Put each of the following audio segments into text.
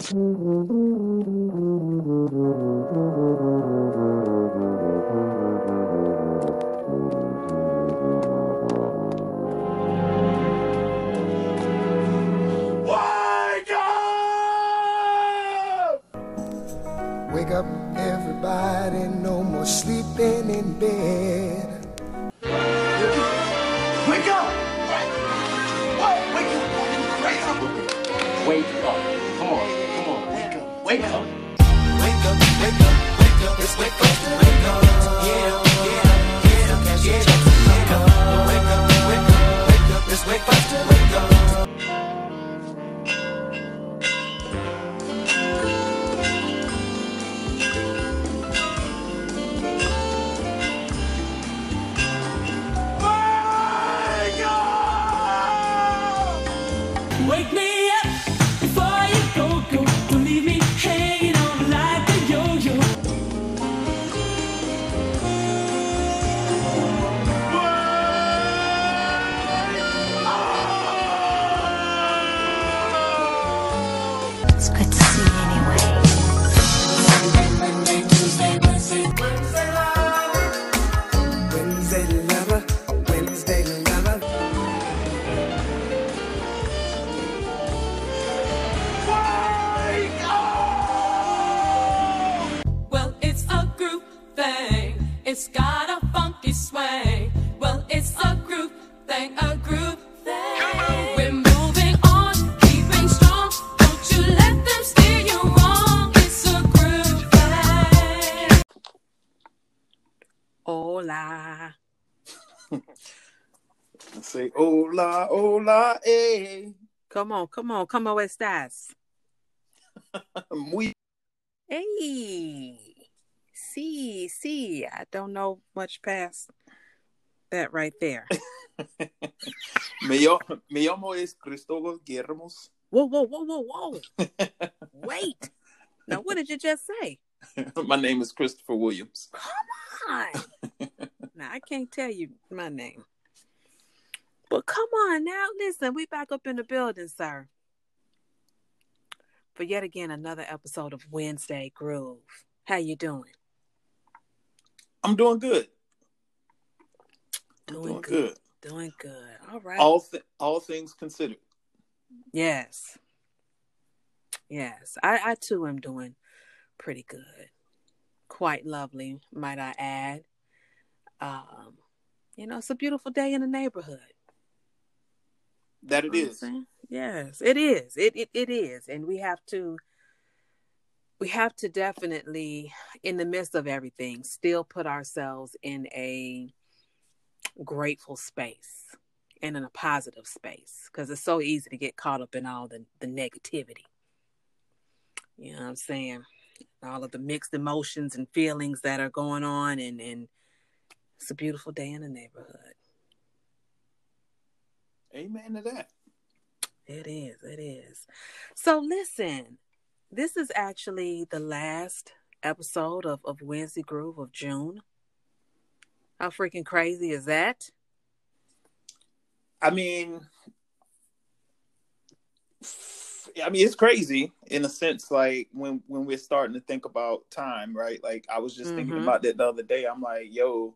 Wake up! Everybody, no more sleeping in bed. Wake up, wake up, yeah, hola, hola, eh. Come on, come on, ¿cómo estás? Muy Hey. See, see, I don't know much past that right there. me, me llamo es Cristóbal Guillermos. Whoa, whoa, whoa, whoa, whoa. Wait. Now, what did you just say? My name is Christopher Williams. Come on. now, I can't tell you my name. But come on now. Listen, we back up in the building, sir. For yet again another episode of Wednesday Groove. How you doing? I'm doing good. Doing, doing good. good. Doing good. All right. All th- all things considered. Yes. Yes. I, I too am doing pretty good. Quite lovely, might I add. Um, you know, it's a beautiful day in the neighborhood. That it You know what I'm is. Yes, it is. It, it it is. And we have to we have to definitely, in the midst of everything, still put ourselves in a grateful space and in a positive space. Because it's so easy to get caught up in all the, the negativity. You know what I'm saying? All of the mixed emotions and feelings that are going on and, and it's a beautiful day in the neighborhood. Amen to that. It is. It is. So listen, this is actually the last episode of, of Wednesday Groove of June. How freaking crazy is that? I mean, I mean, it's crazy in a sense. Like when when we're starting to think about time, right? Like I was just thinking Mhm. about that the other day. I'm like, yo,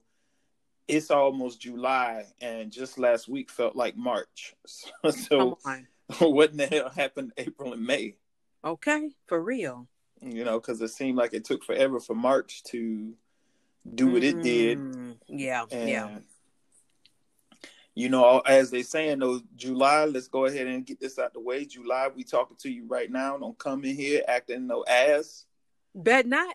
it's almost July, and just last week felt like March. Come so what in the hell happened April and May? Okay, for real. You know, because it seemed like it took forever for March to do what it did, Mm, Yeah, and yeah. you know, as they saying though, July, let's go ahead and get this out the way. July, we talking to you right now. Don't come in here acting no ass. Bet not.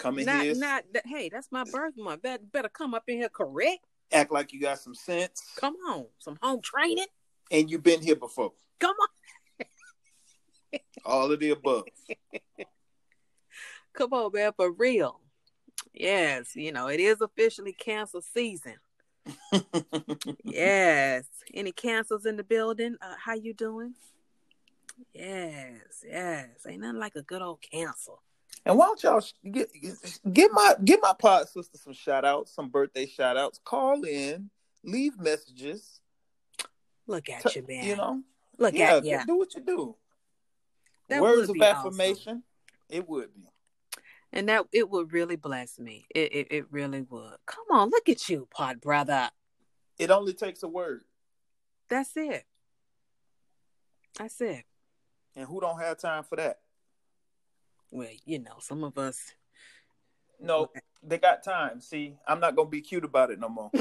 Come in Not here, not that hey, that's my birth month. Bet better come up in here correct. act like you got some sense, Come on. Some home training. and you've been here before. Come on. All of the above. Come on, man, for real. Yes, you know, it is officially cancer season. Yes. Any cancers in the building? Uh, how you doing? Yes, yes. Ain't nothing like a good old cancel. And why don't y'all get get my get my pod sister some shout outs, some birthday shout outs. Call in, leave messages. Look at t- you, man. You know, Look yeah, at you. do what you do. That Words of be awesome. affirmation. It would be. And that it would really bless me. It, it it really would. Come on, look at you, pod brother. It only takes a word. That's it. That's it. And who don't have time for that? Well, you know, some of us. No, they got time. See, I'm not gonna be cute about it no more.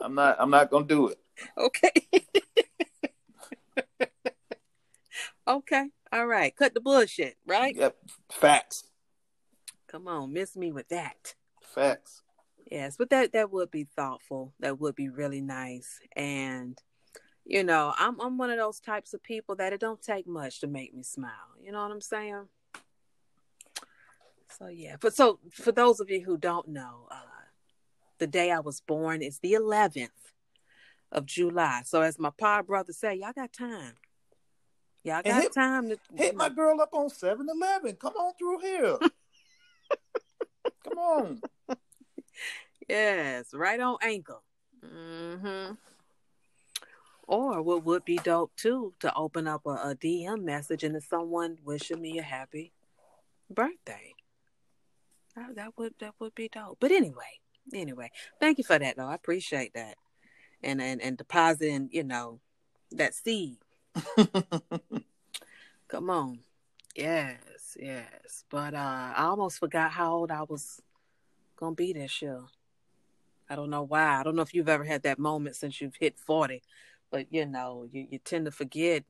I'm not. I'm not gonna do it. Okay. okay. All right. Cut the bullshit. Right. Yep. Facts. Come on, miss me with that. Facts. Yes, but that that would be thoughtful. That would be really nice. And you know, I'm I'm one of those types of people that it don't take much to make me smile. You know what I'm saying? So yeah. But so for those of you who don't know, uh the day I was born is the 11th of July. So as my pod brother say, y'all got time. Y'all got hit- time to Hit my girl up on 7-Eleven. Come on through here. Come on. Yes, right on ankle. hmm Or what would be dope too to open up a, a DM message and someone wishing me a happy birthday. That, that would that would be dope. But anyway, anyway, thank you for that though. I appreciate that. And and and depositing, you know, that seed. Come on. Yes, yes. But uh I almost forgot how old I was gonna be this year. I don't know why. I don't know if you've ever had that moment since you've hit 40, but you know, you, you tend to forget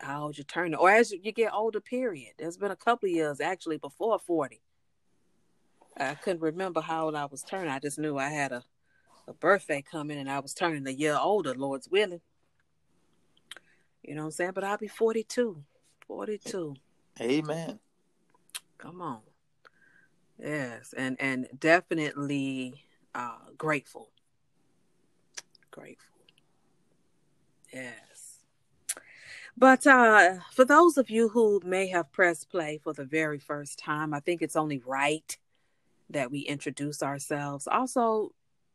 how old you turn, or as you get older, period. There's been a couple of years actually before 40. I couldn't remember how old I was turning. I just knew I had a, a birthday coming and I was turning a year older, Lord's willing. You know what I'm saying? But I'll be 42. 42. Amen. Come on. Yes, and and definitely uh grateful. Grateful. Yes. But uh for those of you who may have pressed play for the very first time, I think it's only right that we introduce ourselves. Also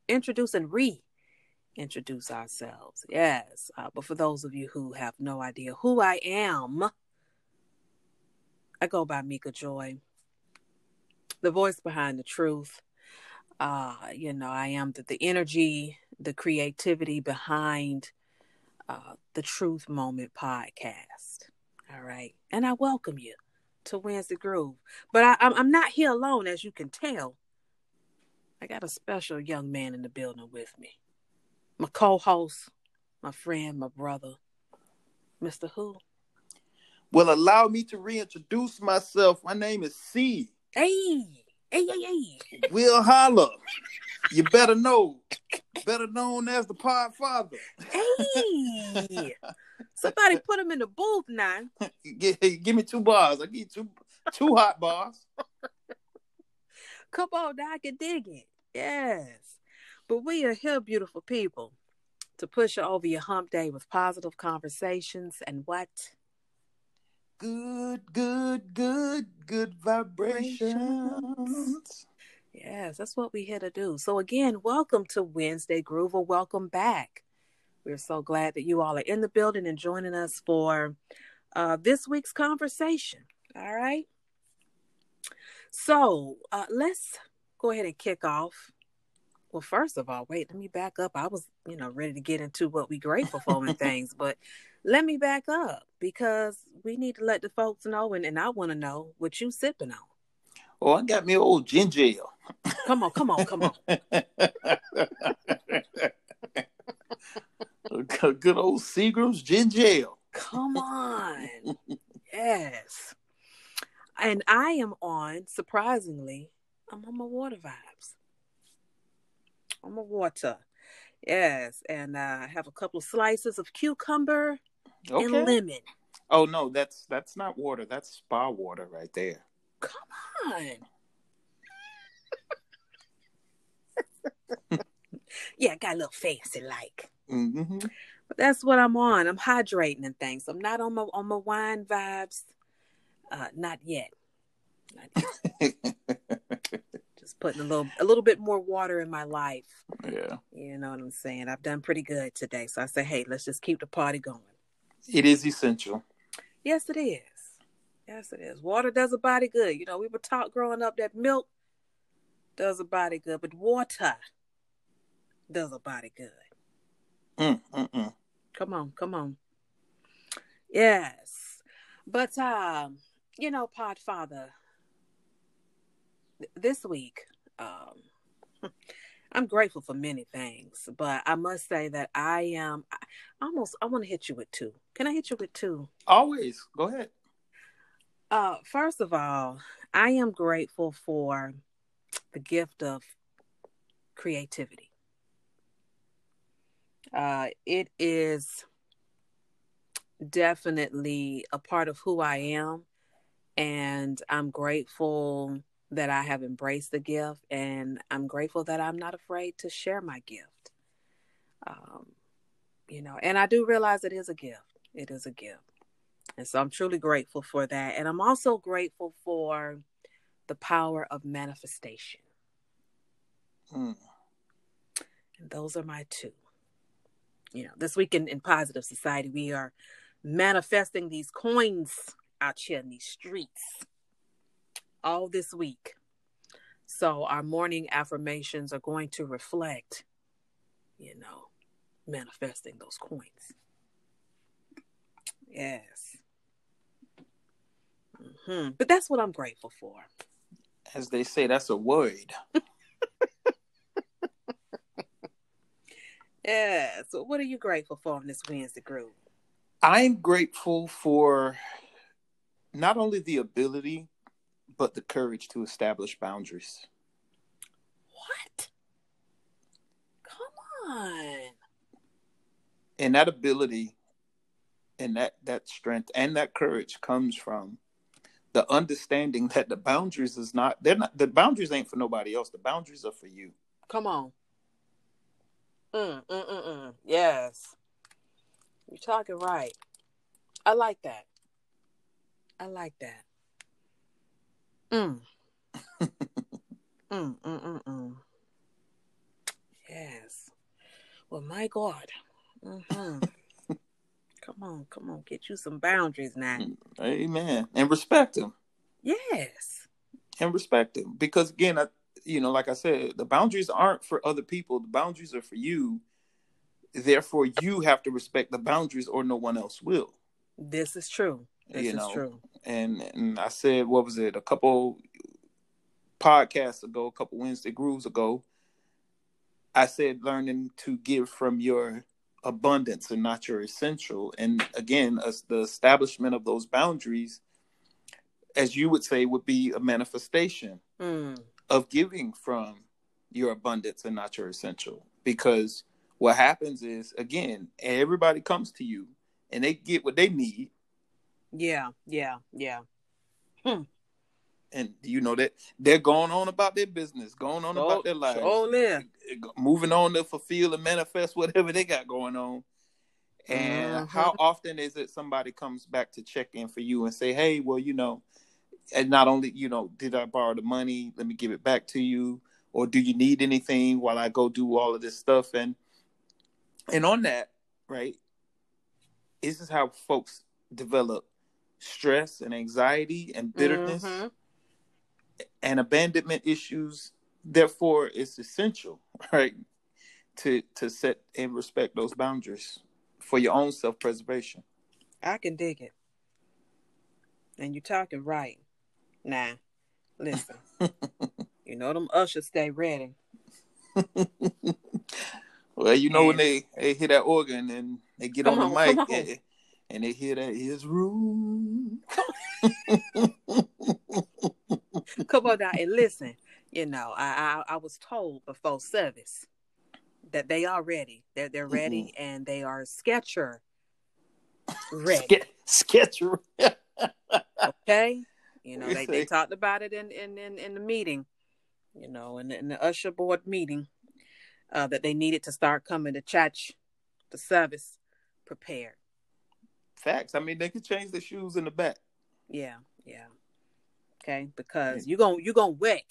introduce and re introduce ourselves. Yes. Uh, but for those of you who have no idea who I am, I go by Mika Joi the voice behind the truth. Uh, you know, I am the, the energy, the creativity behind uh, the Truth Moment podcast. All right. And I welcome you to Wednesday Groove. But I, I'm, I'm not here alone, as you can tell. I got a special young man in the building with me. My co host, my friend, my brother, Mr. Who. Well, allow me to reintroduce myself. My name is C. Hey, hey, hey, hey. Will Holla. You better know. Better known as the Pod Father. Hey, somebody put him in the booth now. Give, give me two bars. I you two two hot bars. Come on, now I can dig it. Yes, but we are here, beautiful people, to push you over your hump day with positive conversations and what Good, good, good, good vibrations. Yes, that's what we're here to do. So again, welcome to Wednesday Groove or welcome back. We're so glad that you all are in the building and joining us for uh, this week's conversation. All right. So uh, let's go ahead and kick off. Well, first of all, wait, let me back up. I was, you know, ready to get into what we grateful for and things, but let me back up because we need to let the folks know, and, and I want to know what you sipping on. Oh, I got me old ginger ale. Come on, come on, come on. good old Seagram's ginger jail. Come on. yes. And I am on, surprisingly, I'm on my water vibes. I'm a water. Yes. And uh, I have a couple of slices of cucumber and lemon. Oh no, that's that's not water. That's spa water right there. Come on. yeah, got a little fancy like. hmm But that's what I'm on. I'm hydrating and things. I'm not on my on my wine vibes. Uh, not yet. Not yet. Just putting a little a little bit more water in my life. yeah. You know what I'm saying? I've done pretty good today. So I say, hey, let's just keep the party going. It is essential. Yes, it is. Yes, it is. Water does a body good. You know, we were taught growing up that milk does a body good, but water does a body good. Mm, mm, mm. Come on, come on. Yes. But um, you know, Podfather, th- this week, um I'm grateful for many things, but I must say that I am I almost I want to hit you with two. Can I hit you with two? Always. Go ahead. Uh first of all, I am grateful for the gift of creativity. Uh it is definitely a part of who I am. And I'm grateful that I have embraced the gift. And I'm grateful that I'm not afraid to share my gift. Um, you know, and I do realize it is a gift. It is a gift. And so I'm truly grateful for that. And I'm also grateful for the power of manifestation. Mm. And those are my two. You know, this week in, in Positive Society, we are manifesting these coins out here in these streets all this week. So our morning affirmations are going to reflect, you know, manifesting those coins. Yes. hmm But that's what I'm grateful for. As they say, that's a word. Yeah. So what are you grateful for on this Wednesday Groove? I'm grateful for not only the ability, but the courage to establish boundaries. What? Come on. And that ability and that, that strength and that courage comes from the understanding that the boundaries is not they're not the boundaries ain't for nobody else. The boundaries are for you. Come on. Mm, mm, mm, mm. Yes. You're talking right. I like that. I like that. Mm. mm, mm, mm, mm. Yes. Well, my God. Mm-hmm. come on, come on. Get you some boundaries now. Amen. And respect them. Yes. and respect them because again I, you know like i said the boundaries aren't for other people the boundaries are for you therefore you have to respect the boundaries or no one else will This is true. This You is know, true. and and i said what was it a couple podcasts ago a couple wednesday grooves ago i said learning to give from your abundance and not your essential and again as the establishment of those boundaries as you would say would be a manifestation Mm. Of giving from your abundance and not your essential. Because what happens is, again, everybody comes to you and they get what they need, Yeah, yeah, yeah. and you know that they're going on about their business, going on about their life, moving on to fulfill and manifest whatever they got going on. And Mhm. how often is it somebody comes back to check in for you and say, "Hey, well, you know," and not only you know, did I borrow the money? Let me give it back to you, or do you need anything while I go do all of this stuff? And and on that, right, this is how folks develop stress and anxiety and bitterness Mhm. and abandonment issues. Therefore, it's essential, right, to to set and respect those boundaries for your own self preservation. I can dig it. And you're talking right. Nah, listen. you know them ushers stay ready. Well, you know when they, they hear that organ and they get Come on the on, mic and, and they hear that his room. Come on down and listen. You know, I, I I was told before service that they are ready. They're they're mm-hmm. ready and they are sketcher ready. Ske- sketcher. Okay. You know, they, they talked about it in, in, in, in the meeting, you know, in, the- in the usher board meeting, uh, that they needed to start coming to church, the service prepared. Facts. I mean, they could change the shoes in the back. Yeah, yeah. Okay, because you're gonna you're gonna wet.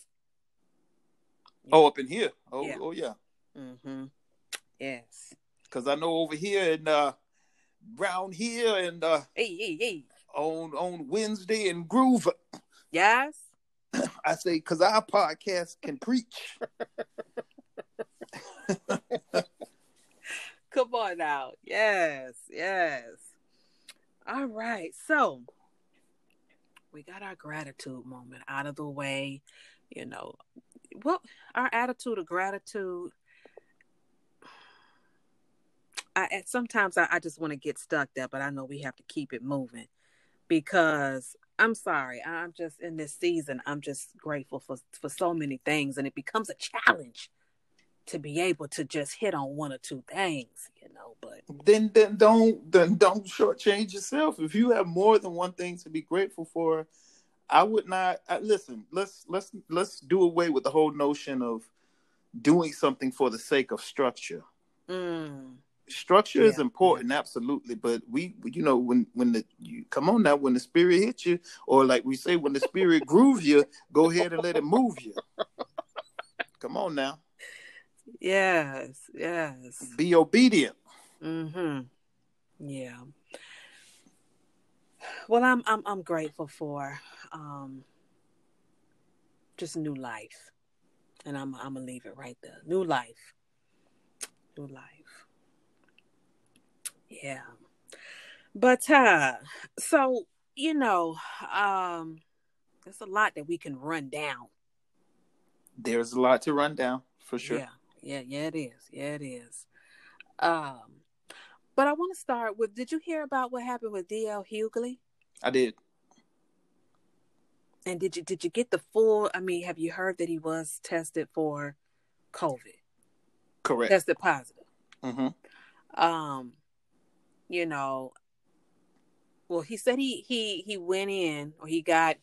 Oh, up in here. Oh, Yeah. oh yeah. Mm-hmm. Yes. Because I know over here in uh, round here and uh, Hey, hey, hey. On on Wednesday and Groove. Yes. I say because our podcast can preach. Come on now. Yes, yes. All right. So we got our gratitude moment out of the way. You know, well, our attitude of gratitude. I sometimes I, I just want to get stuck there, but I know we have to keep it moving because I'm sorry. I'm just in this season. I'm just grateful for for so many things, and it becomes a challenge to be able to just hit on one or two things, you know. But Then then don't then don't shortchange yourself. If you have more than one thing to be grateful for, I would not I, listen. Let's let's let's do away with the whole notion of doing something for the sake of structure. mm, structure is Yeah, important absolutely but we you know when when the you come on now when the spirit hits you or like we say when the spirit grooves you go ahead and let it move you. Come on now. Yes, yes, be obedient. Mm-hmm, yeah. Well, I'm I'm I'm grateful for um just new life, and I'm I'm gonna leave it right there. New life, new life. Yeah, but uh, so you know, um, there's a lot that we can run down. there's a lot to run down for sure Yeah, yeah, yeah, it is. Yeah, it is. Um, but I want to start with. Did you hear about what happened with DL Hughley? i did And did you did you get the full? I mean, have you heard that he was tested for COVID? correct Tested positive. hmm Um, you know, well, he said he he he went in or he got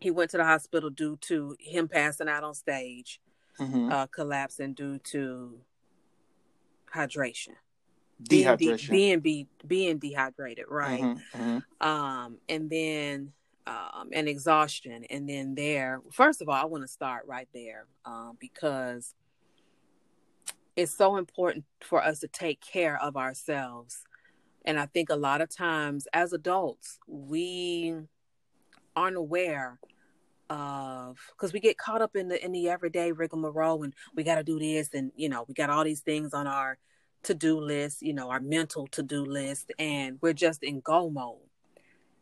he went to the hospital due to him passing out on stage, hmm uh, collapsing due to hydration. being de- dehydration being be being dehydrated, right? Mhm, mhm. Um, and then um, and exhaustion, and then there. First of all, I want to start right there um, because it's so important for us to take care of ourselves. And I think a lot of times as adults, we aren't aware of because we get caught up in the in the everyday rigmarole and we got to do this and you know we got all these things on our to-do list you know our mental to-do list and we're just in go mode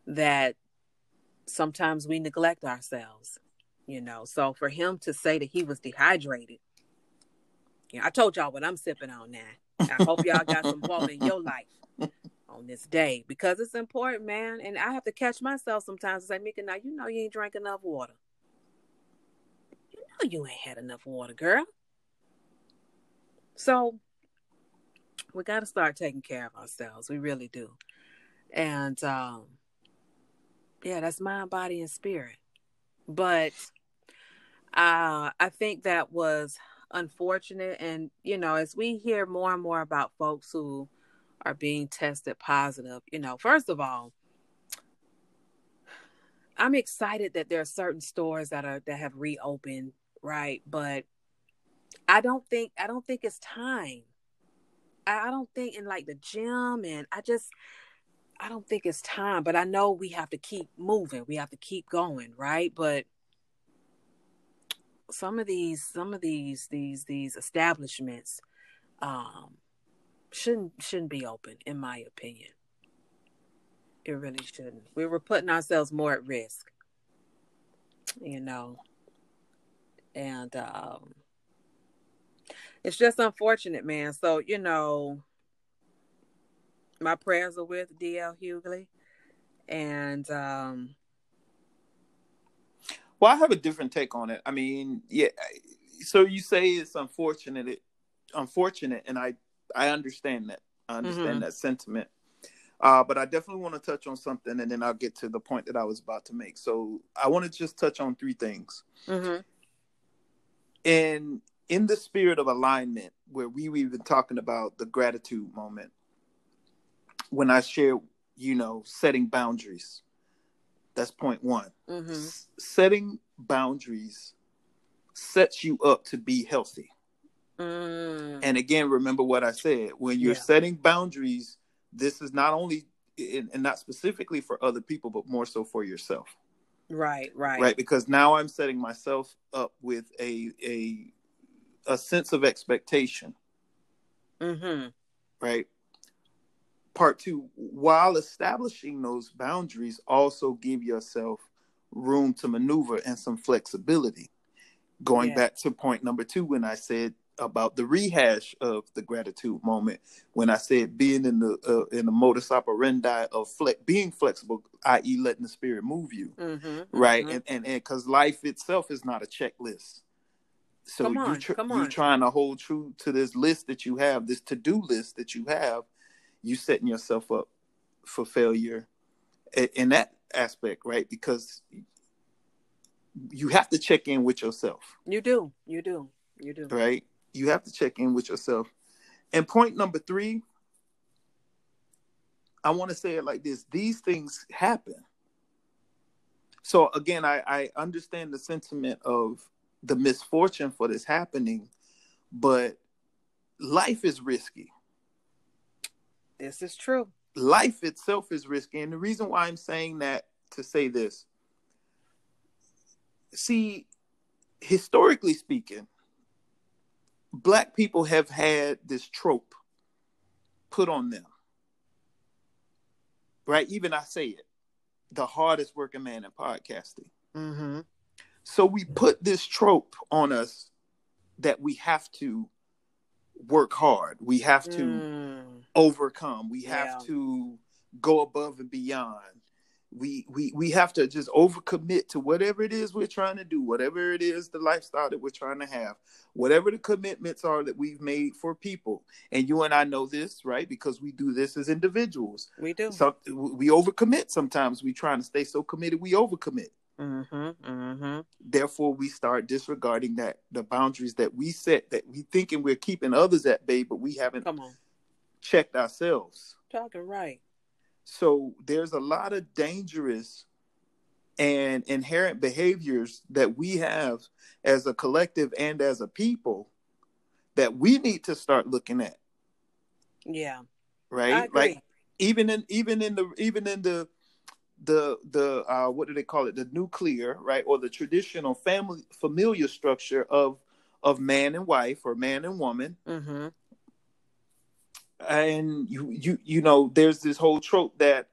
that sometimes we neglect ourselves you know so for him to say that he was dehydrated i told y'all what i'm sipping on now. I hope y'all got some water in your life on this day because it's important man. And i have to catch myself sometimes and say mika now you know you ain't drank enough water. You know you ain't had enough water girl. So we got to start taking care of ourselves. We really do. And um yeah that's mind body and spirit. But uh i think that was unfortunate and you know as we hear more and more about folks who are being tested positive you know first of all i'm excited that there are certain stores that are that have reopened right but i don't think i don't think it's time i, don't think in like the gym and i just I don't think it's time, but I know we have to keep moving. We have to keep going, right? But some of these, some of these, these, these establishments, um, shouldn't shouldn't be open, in my opinion. It really shouldn't. We were putting ourselves more at risk, you know, and um, it's just unfortunate, man. So you know, my prayers are with DL Hughley, and um, Well, I have a different take on it. I mean, yeah. So you say it's unfortunate, it, unfortunate, and I I understand that. I understand Mhm. that sentiment. Uh, but I definitely want to touch on something, and then I'll get to the point that I was about to make. So I want to just touch on three things. mhm, in in the spirit of alignment where we we've been talking about the gratitude moment when i share you know setting boundaries that's point one mhm, S- setting boundaries sets you up to be healthy mm, and again remember what i said when you're Yeah. setting boundaries this is not only and and not specifically for other people, but more so for yourself. Right, right. right because now i'm setting myself up with a a a sense of expectation Mm-hmm. right part two while establishing those boundaries also give yourself room to maneuver and some flexibility going Yeah. back to point number two when i said about the rehash of the gratitude moment when i said being in the uh, in the modus operandi of fle- being flexible i.e letting the spirit move you Mm-hmm. right mhm. and and because life itself is not a checklist so Come you on, tr- come you on. trying to hold true to this list that you have this to-do list that you have you setting yourself up for failure in that aspect right? Because you have to check in with yourself. You do. You do. You do. right? You have to check in with yourself. And point number three i want to say it like this. These things happen. So again i i understand the sentiment of the misfortune for this happening but life is risky This is true. life itself is risky and the reason why i'm saying that to say this see historically speaking black people have had this trope put on them right even i say it the hardest working man in podcasting Mm-hmm. so we put this trope on us that we have to work hard we have to Mm. overcome. We have Yeah. to go above and beyond. We we we have to just overcommit to whatever it is we're trying to do, whatever it is the lifestyle that we're trying to have, whatever the commitments are that we've made for people. And you and I know this, right? Because we do this as individuals. We do. Some we overcommit sometimes. We trying to stay so committed we overcommit. Mm-hmm. Mm-hmm. Therefore, we start disregarding that the boundaries that we set that we thinking we're keeping others at bay, but we haven't Come on. checked ourselves. Talking right. So there's a lot of dangerous and inherent behaviors that we have as a collective and as a people that we need to start looking at, Yeah. Right? Like even in even in the even in the the the uh what do they call it? The nuclear, right? Or the traditional family familiar structure of of man and wife or man and woman mm-hmm. and you you you know there's this whole trope that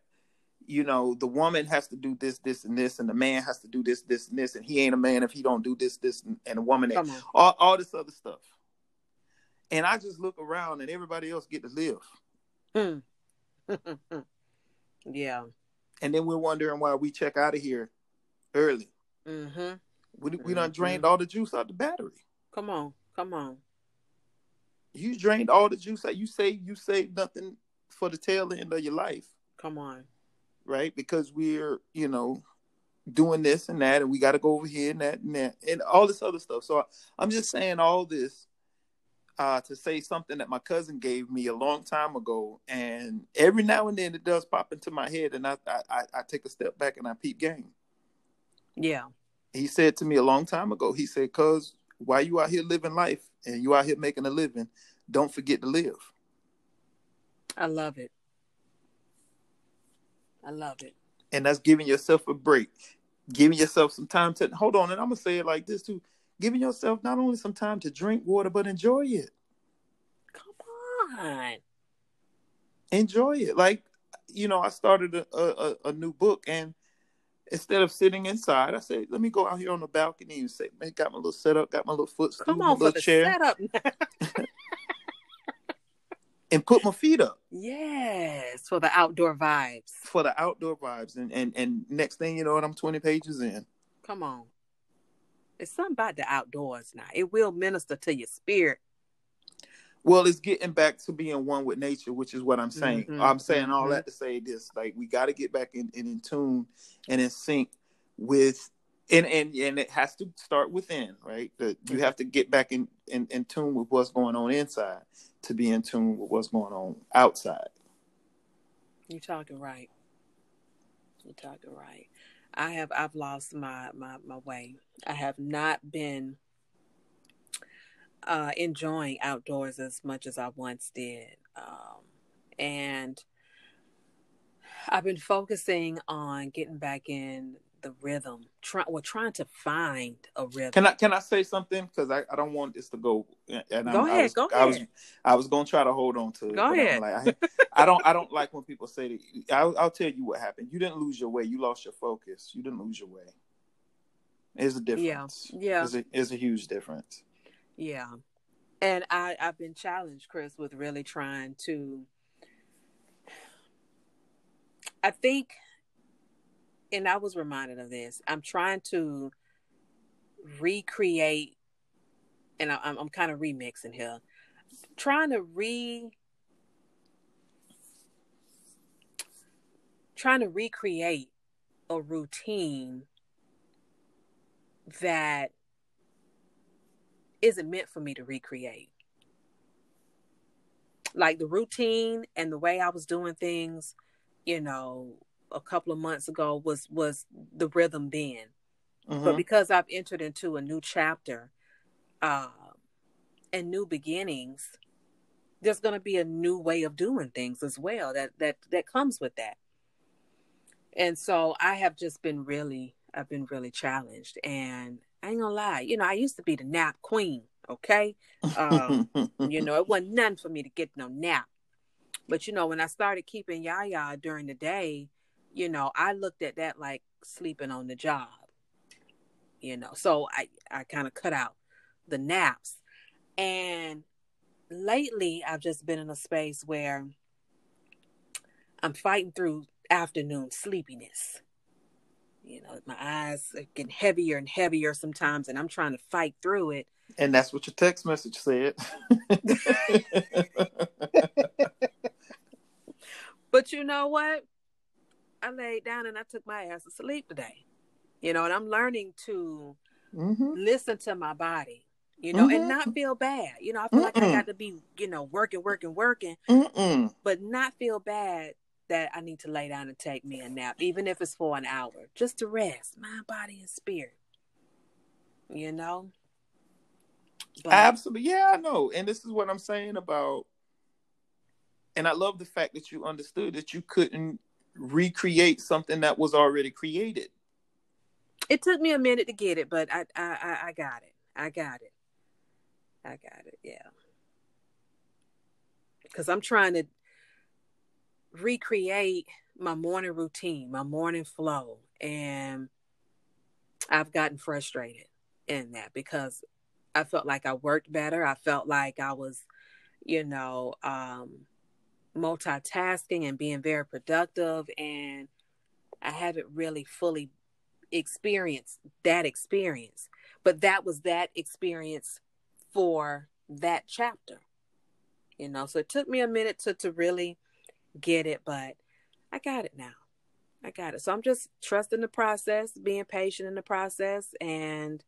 you know the woman has to do this this and this and the man has to do this this and this and he ain't a man if he don't do this this and, and a woman ain't. All, all this other stuff and i just look around and everybody else get to live Hmm. yeah. And then we're wondering why we check out of here early Mm-hmm. we, we done Mhm. drained all the juice out the battery Come on. Come on. you drained all the juice out you say you saved nothing for the tail end of your life Come on. right? Because we're, you know, doing this and that, and we got to go over here and that and that, and all this other stuff. So I'm just saying all this uh, to say something that my cousin gave me a long time ago, and every now and then it does pop into my head, and I I, I- take a step back and I peep game. Yeah. He said to me a long time ago. He said, "Cause while you out here living life and you out here making a living, don't forget to live." I love it. I love it. and that's giving yourself a break, giving yourself some time to hold on. And I'm gonna say it like this too: giving yourself not only some time to drink water, but enjoy it. Come on. Enjoy it. Like you know, I started a, a, a new book, and instead of sitting inside, I said, "Let me go out here on the balcony and say, man, got my little setup, got my little footstool, Come my on for little chair, and put my feet up." yes. For the outdoor vibes. For the outdoor vibes, and, and and next thing you know, I'm 20 pages in. Come on. It's something about the outdoors now. It will minister to your spirit. Well, it's getting back to being one with nature, which is what I'm saying. Mhm, I'm saying all mhm. that to say this: like we got to get back in, in in tune and in sync with, and and and it has to start within, right? That you have to get back in, in in tune with what's going on inside to be in tune with what's going on outside. You're talking right. You're talking right. I have I've lost my my my way. I have not been uh enjoying outdoors as much as I once did. Um and I've been focusing on getting back in the rhythm. Try, well, trying to find a rhythm. Can I can I say something? Because I, I don't want this to go. And Go I ahead, was, go I was ahead. I was gonna try to hold on to it. Go I'm ahead. Like, I, I don't I don't like when people say that. I'll, I'll tell you what happened. You didn't lose your way. You lost your focus. You didn't lose your way. There's a difference. yeah. There's a, there's a huge difference. Yeah. And I, I've been challenged, Chris, with really trying to I think and I was reminded of this. I'm trying to recreate and I, I'm, I'm kind of remixing here. Trying to re trying to recreate a routine that isn't meant for me to recreate. Like the routine and the way I was doing things, you know, a couple of months ago was was the rhythm then. But Mhm. because I've entered into a new chapter, uh, and new beginnings, there's going to be a new way of doing things as well that that that comes with that. And so I have just been really, I've been really challenged, and I ain't gonna lie, you know, I used to be the nap queen, okay? Um, you know, it wasn't none for me to get no nap. But you know, when I started keeping Yaya during the day, you know, I looked at that like sleeping on the job. You know, so I I kind of cut out the naps. And lately I've just been in a space where I'm fighting through afternoon sleepiness. You know, my eyes are getting heavier and heavier sometimes and I'm trying to fight through it. and that's what your text message said. But you know what? I laid down and I took my ass to sleep today. You know, and I'm learning to hmm listen to my body, you know, and Mhm. not feel bad. You know, I feel like I got to be, you know, working, working, working, Mm-mm. but not feel bad that I need to lay down and take me a nap, even if it's for an hour, just to rest, mind, body, and spirit. You know? But, Absolutely. Yeah, I know. And this is what I'm saying about and I love the fact that you understood that you couldn't recreate something that was already created. it took me a minute to get it, but I, I, I, got it. I got it. I got it. Yeah. Because I'm trying to recreate my morning routine, my morning flow, and I've gotten frustrated in that because I felt like I worked better. I felt like I was, you know, um, multitasking and being very productive, and I haven't really fully experienced that experience. But that was that experience for that chapter, you know. So it took me a minute to to really get it, but I got it now. I got it. So I'm just trusting the process, being patient in the process, and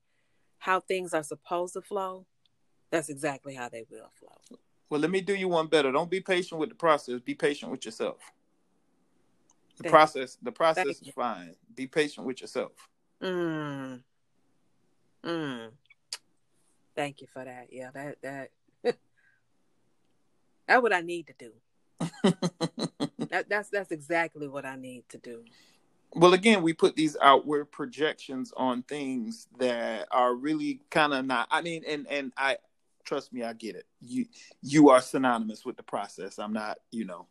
how things are supposed to flow. That's exactly how they will flow. Well, let me do you one better. Don't be patient with the process. Be patient with yourself. The Thank- process, the process thank is fine. Be patient with yourself. Mm. Mm. Thank you for that. Yeah, that that that's what I need to do. That, that's that's exactly what I need to do. well, again, we put these outward projections on things that are really kind of not. I mean, and and I trust me, I get it. You you are synonymous with the process. I'm not. You know,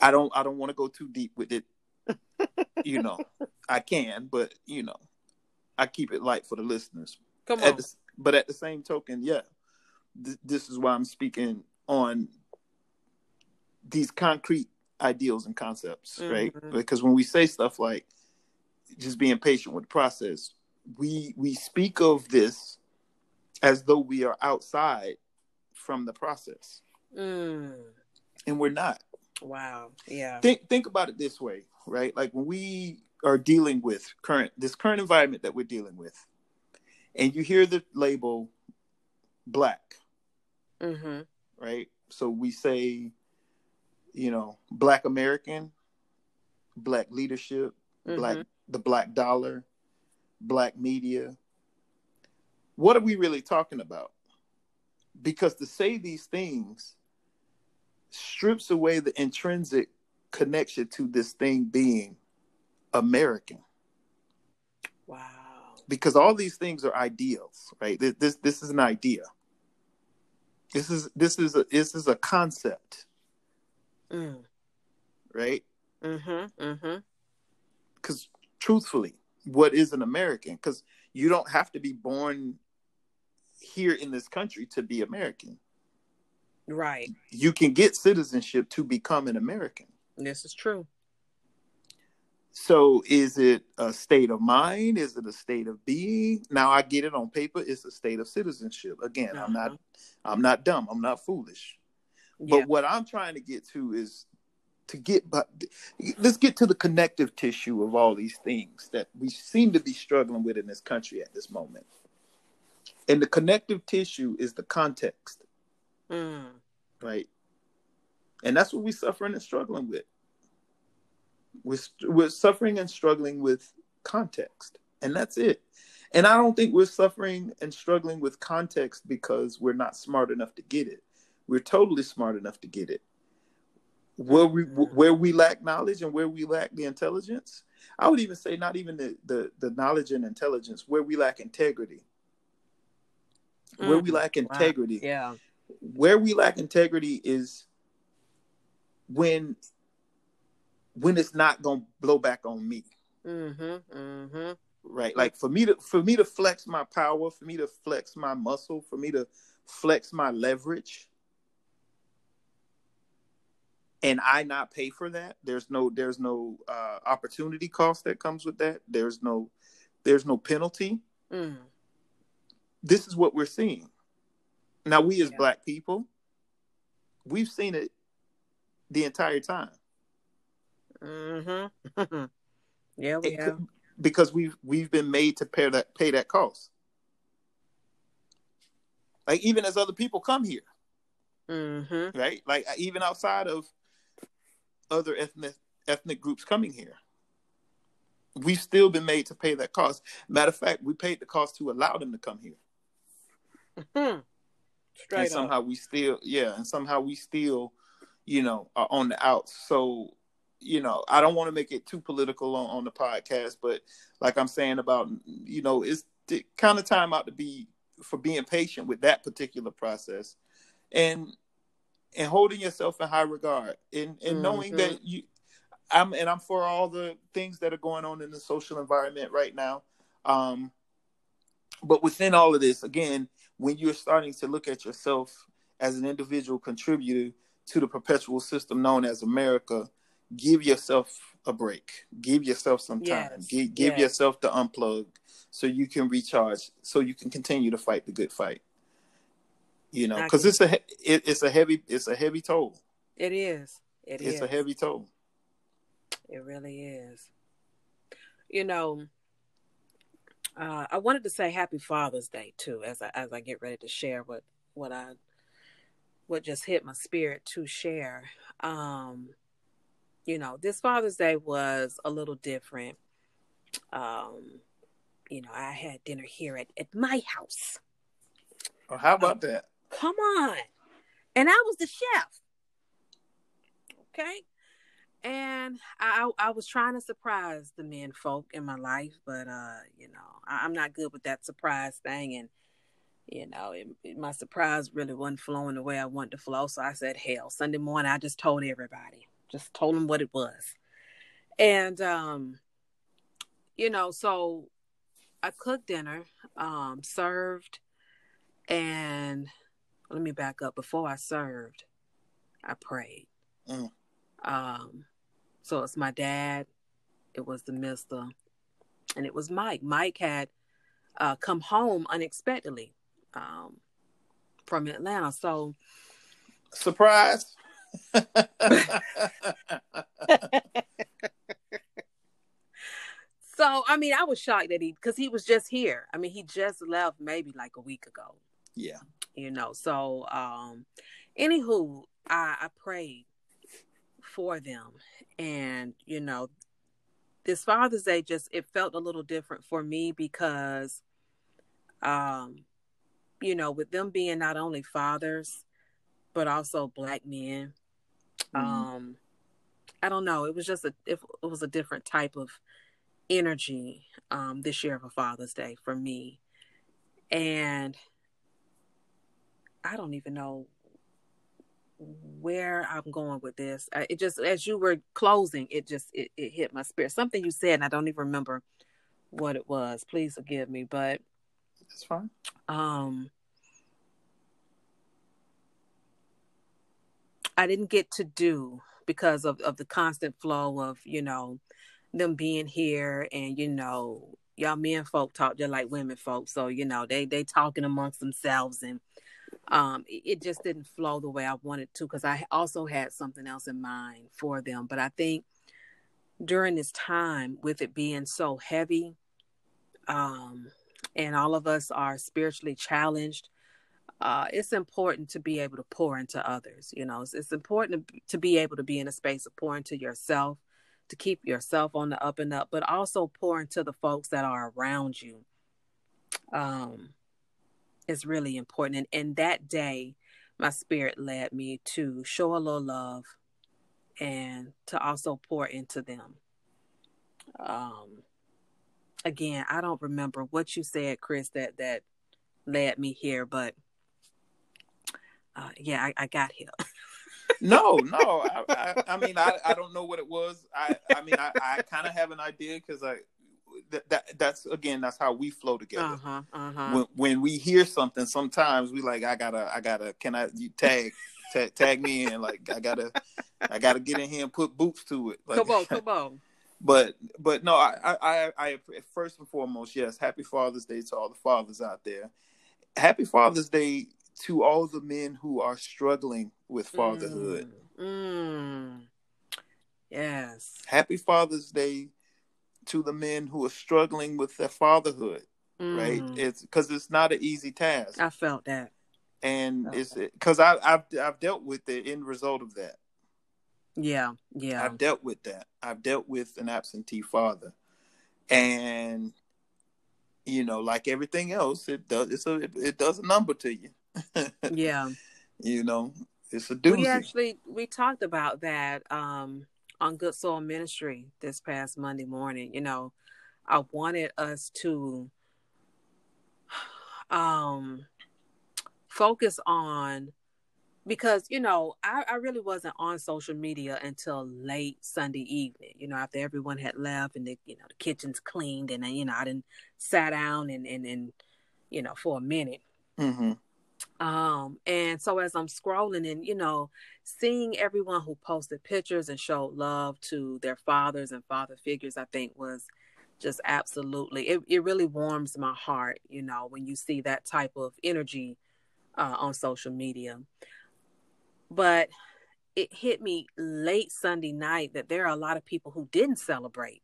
I don't. I don't want to go too deep with it. you know, I can, but you know, I keep it light for the listeners. Come At on. the, but at the same token, yeah, th- this is why I'm speaking on these concrete ideals and concepts, right? Mhm. Because when we say stuff like just being patient with the process, we we speak of this as though we are outside from the process, Mm. and we're not. Wow. Yeah. Think think about it this way, right? Like when we are dealing with current this current environment that we're dealing with, and you hear the label black, Mm-hmm. right? So we say, you know, black American, black leadership, black the black dollar, black media. What are we really talking about? Because to say these things strips away the intrinsic connection to this thing being American Wow. because all these things are ideals, right? This this, this is an idea. This is this is a this is a concept, Mm. right? Mm-hmm. Mm-hmm. Because truthfully, what is an American? Because you don't have to be born here in this country to be American. Right. You can get citizenship to become an American. This is true. So is it a state of mind? Is it a state of being? Now I get it on paper. It's a state of citizenship. Again, I'm not uh-huh. I'm not dumb. I'm not foolish. Yeah. But what I'm trying to get to is to get but let's get to the connective tissue of all these things that we seem to be struggling with in this country at this moment. And the connective tissue is the context, Mm. right? And that's what we're suffering and struggling with. We're, we're suffering and struggling with context, and that's it. And I don't think we're suffering and struggling with context because we're not smart enough to get it. We're totally smart enough to get it. Where we where we lack knowledge and where we lack the intelligence, I would even say not even the the, the knowledge and intelligence, where we lack integrity. Where we Mm. lack Wow. integrity, Yeah. where we lack integrity is when when it's not gonna blow back on me Mm-hmm. Mm-hmm. right like for me to for me to flex my power for me to flex my muscle for me to flex my leverage and i not pay for that there's no there's no uh opportunity cost that comes with that there's no there's no penalty Mm. This is what we're seeing now we as Yeah. black people we've seen it the entire time Mm-hmm. yeah, we It have. could- because we've we've been made to pay that pay that cost. Like even as other people come here, Mm-hmm. right? Like even outside of other ethnic ethnic groups coming here, we've still been made to pay that cost. Matter of fact, we paid the cost to allow them to come here, Hmm. Straight and up. somehow we still, yeah, and somehow we still, you know, are on the outs. So you know, I don't want to make it too political on, on the podcast, but like I'm saying about, you know, it's the kind of time out to be for being patient with that particular process and and holding yourself in high regard and, and knowing Mhm. that you I'm and I'm for all the things that are going on in the social environment right now. Um but within all of this, again, when you're starting to look at yourself as an individual contributor to the perpetual system known as America, give yourself a break. Give yourself some time. Yes, Give, give yes. yourself the unplug so you can recharge, so you can continue to fight the good fight. You know, because it's a it, it's a heavy it's a heavy toll. It is. It it's is. a heavy toll. It really is. You know, uh, I wanted to say Happy Father's Day too, as I as I get ready to share what what I what just hit my spirit to share. Um, you know, this Father's Day was a little different. Um, you know, I had dinner here at, at my house. Oh, how about that? Come on. And I was the chef. Okay. And I I was trying to surprise the men folk in my life, but uh, you know, I, I'm not good with that surprise thing and you know, it, it- my surprise really wasn't flowing the way I wanted to flow. So I said, hell, Sunday morning, I just told everybody, just told them what it was. And, um, you know, so I cooked dinner, um, served, and let me back up. Before I served, I prayed. Mm. Um, so it's my dad, it was the mister, and it was Mike. Mike had uh, come home unexpectedly um, from Atlanta. So Surprise. So I mean, I was shocked that he because he was just here. I mean, he just left maybe like a week ago. yeah. You know. So um, anywho, I, I prayed for them, and you know, this Father's Day just it felt a little different for me because, um, you know, with them being not only fathers but also black men, Mhm. um, I don't know. It was just a it, it was a different type of energy um, this year of a Father's Day for me, and I don't even know where I'm going with this. I, it just as you were closing, it just it, it hit my spirit. Something you said, and I don't even remember what it was. Please forgive me, but That's fine. um I didn't get to do because of, of the constant flow of, you know, them being here and, you know, y'all men folk talk just like women folk. So, you know, they they talking amongst themselves and um it, just didn't flow the way I wanted to because I also had something else in mind for them. But I think during this time with it being so heavy, um, and all of us are spiritually challenged, uh, it's important to be able to pour into others. You know, it's, it's important to, to be able to be in a space of pouring to yourself, to keep yourself on the up and up, but also pour into the folks that are around you. Um, is really important. And, and that day, my spirit led me to show a little love and to also pour into them. Um, again, I don't remember what you said, Chris, that that led me here, but uh, yeah, I, I got here. No, no. I, I, I mean, I, I don't know what it was. I, I mean, I, I kind of have an idea because I, that, that, that's again, that's how we flow together. Uh huh. Uh huh. When, when we hear something, sometimes we like, I gotta, I gotta, can I you tag, tag, tag me in? Like, I gotta, I gotta get in here and put boots to it. Like, Come on, come on. but but no, I, I I I first and foremost, yes, happy Father's Day to all the fathers out there. Happy Father's Day to all the men who are struggling with fatherhood. Mm, mm. Yes. Happy Father's Day to the men who are struggling with their fatherhood. Right? Mm. It's because it's not an easy task, I felt that. and Okay. it's because I I've I've dealt with the end result of that. Yeah. Yeah. I've dealt with that. I've dealt with an absentee father, and you know, like everything else, it does. It's a it, it does a number to you. yeah. you know, it's a doozy. We actually we talked about that um on Good Soul Ministry this past Monday morning. You know, I wanted us to um focus on because you know I, I really wasn't on social media until late Sunday evening. You know, after everyone had left and the you know the kitchen's cleaned and you know I didn't sat down and and and you know for a minute. hmm Um, and so as I'm scrolling and, you know, seeing everyone who posted pictures and showed love to their fathers and father figures, I think was just absolutely, it, it really warms my heart, you know, when you see that type of energy uh, on social media. But it hit me late Sunday night that there are a lot of people who didn't celebrate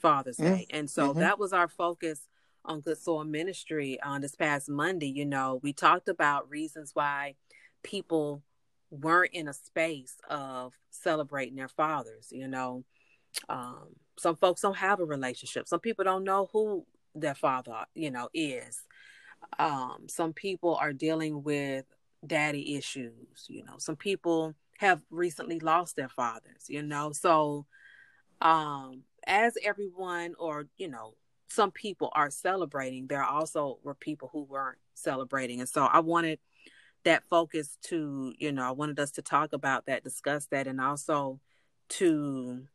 Father's Mm, Day. And so mhm. that was our focus on Good Soul Ministry on this past Monday. You know, we talked about reasons why people weren't in a space of celebrating their fathers. You know, um, some folks don't have a relationship. Some people don't know who their father, you know, is. Um, some people are dealing with daddy issues. You know, some people have recently lost their fathers. You know, so um, as everyone, or you know, some people are celebrating, there also were people who weren't celebrating. And so I wanted that focus to, you know, I wanted us to talk about that, discuss that, and also to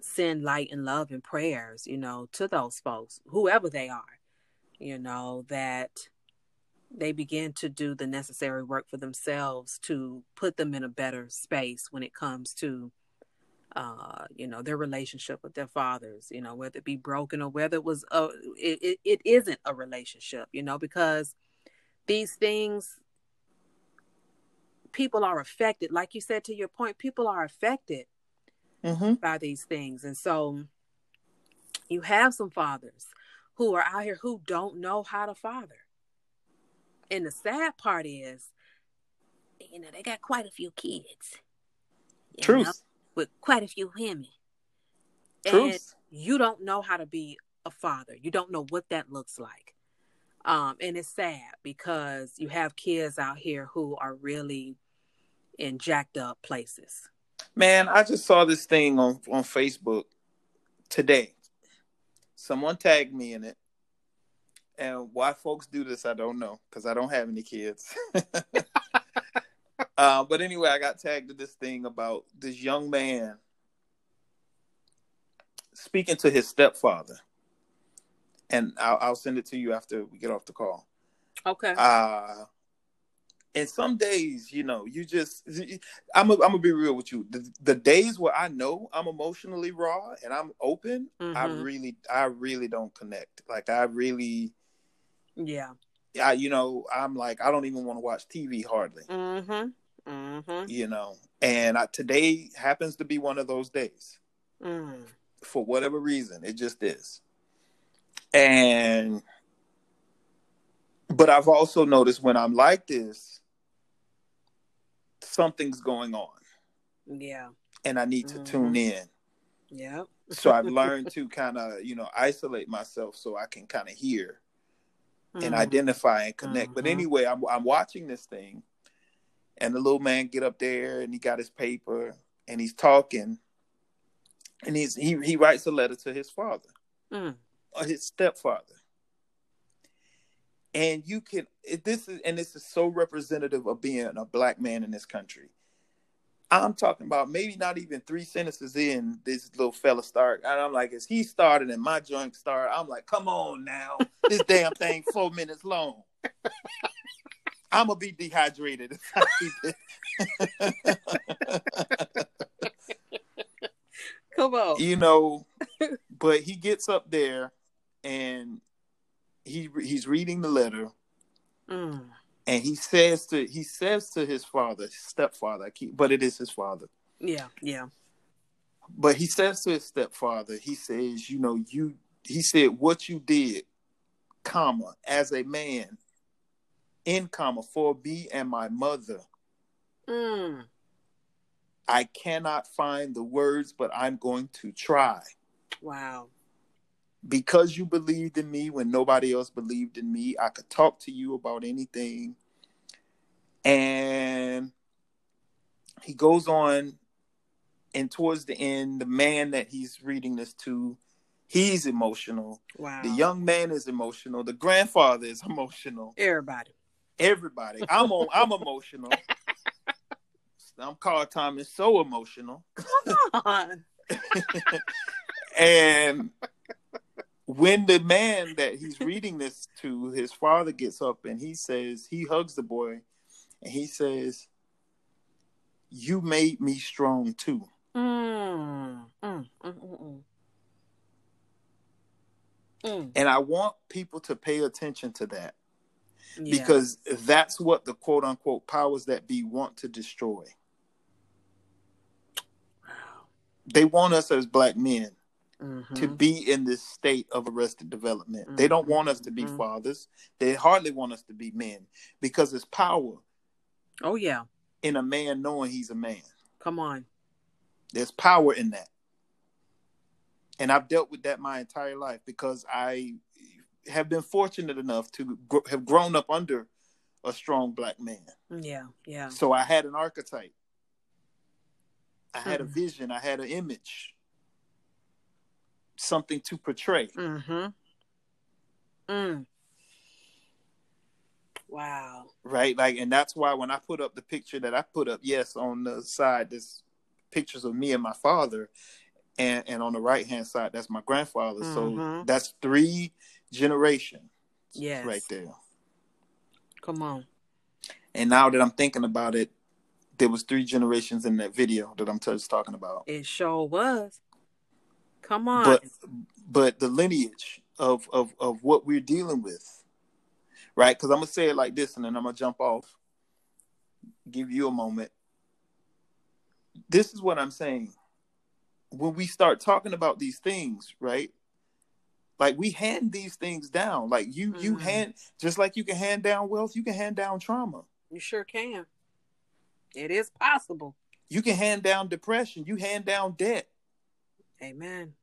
send light and love and prayers, you know, to those folks, whoever they are, you know, that they begin to do the necessary work for themselves to put them in a better space when it comes to uh you know their relationship with their fathers you know whether it be broken or whether it was a it, it, it isn't a relationship you know because these things people are affected. Like you said to your point people are affected hmm by these things. And so you have some fathers who are out here who don't know how to father. And the sad part is you know they got quite a few kids you know, Truth. With quite a few women and you don't know how to be a father you don't know what that looks like um and it's sad because you have kids out here who are really in jacked up places Man, I just saw this thing on on Facebook today. Someone tagged me in it. And why folks do this, I don't know, because I don't have any kids. uh, but anyway, I got tagged to this thing about this young man speaking to his stepfather. And I'll, I'll send it to you after we get off the call. Okay. Uh and some days, you know, you just I'm a, I'm gonna be real with you. The, the days where I know I'm emotionally raw and I'm open, I Mhm. really I really don't connect. Like I really yeah. I you know, I'm like I don't even want to watch TV hardly, Mm-hmm. Mm-hmm. you know. And I, today happens to be one of those days. Mm. for whatever reason. It just is. And but I've also noticed when I'm like this, something's going on Yeah. and I need to Mhm. tune in. Yeah. So I've learned to kind of, you know, isolate myself so I can kind of hear and Mm. identify and connect. But Mhm. anyway, I'm I'm watching this thing and the little man get up there and he got his paper and he's talking and he's he he writes a letter to his father. Mm. or his stepfather. And you can this is and this is so representative of being a black man in this country. I'm talking about maybe not even three sentences in this little fella start. And I'm like, as he started and my joint started, I'm like, come on now. This damn thing four minutes long. I'm gonna be dehydrated if I keep it. Come on. you know, but he gets up there and he he's reading the letter Mm. and he says to he says to his father, stepfather, I keep, but it is his father. Yeah. Yeah. But he says to his stepfather, he says, you know, you he said what you did, comma, as a man, in comma, for me and my mother. Mm. I cannot find the words, but I'm going to try. Wow. because you believed in me when nobody else believed in me, I could talk to you about anything. And he goes on, and towards the end, the man that he's reading this to, he's emotional. Wow. The young man is emotional. The grandfather is emotional. Everybody. Everybody, I'm on, I'm emotional. I'm Carl is so emotional. Come on. and when the man that he's reading this to, his father gets up and he says, he hugs the boy and he says, You made me strong too. Mm. Mm. Mm. Mm. Mm. Mm. And I want people to pay attention to that Yeah. because that's what the quote unquote powers that be want to destroy. Wow. They want us as black men Mhm. to be in this state of arrested development. They don't want us to be Mhm. fathers. They hardly want us to be men because it's power Oh yeah. in a man knowing he's a man. Come on. There's power in that. And I've dealt with that my entire life because I have been fortunate enough to gr- have grown up under a strong black man. Yeah. Yeah. So I had an archetype. I had a Mhm. vision, I had an image. Something to portray. Mm-hmm. Mm. Wow. right? Like, and that's why when I put up the picture that I put up, yes, on the side, there's pictures of me and my father, and and on the right hand side, that's my grandfather. So Mhm. that's three generations Yes. right there. Come on. And now that I'm thinking about it, there was three generations in that video that I'm just talking about. It sure was. Come on. But but the lineage of of of what we're dealing with, right? Because I'm gonna say it like this, and then I'm gonna jump off. Give you a moment. This is what I'm saying. When we start talking about these things, right? Like we hand these things down. Like you you Mhm. hand just like you can hand down wealth, you can hand down trauma. you sure can. It is possible. You can hand down depression. You hand down debt. Amen.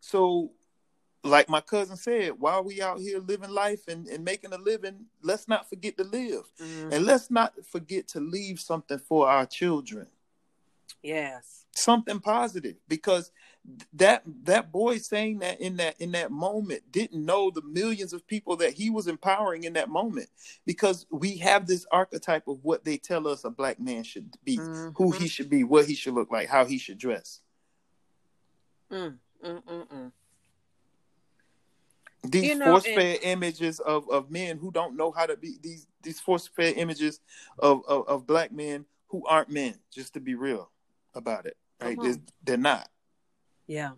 So, like my cousin said, while we out here living life and, and making a living, let's not forget to live. Mhm. And let's not forget to leave something for our children. Yes. Something positive because that that boy saying that in that in that moment didn't know the millions of people that he was empowering in that moment because we have this archetype of what they tell us a black man should be who he should be what he should look like how he should dress. Mm, mm, mm, mm. these You know, force-fed images of, of men who don't know how to be these these force-fed images of, of of black men who aren't men just to be real about it Come they're, on. they're not Yeah.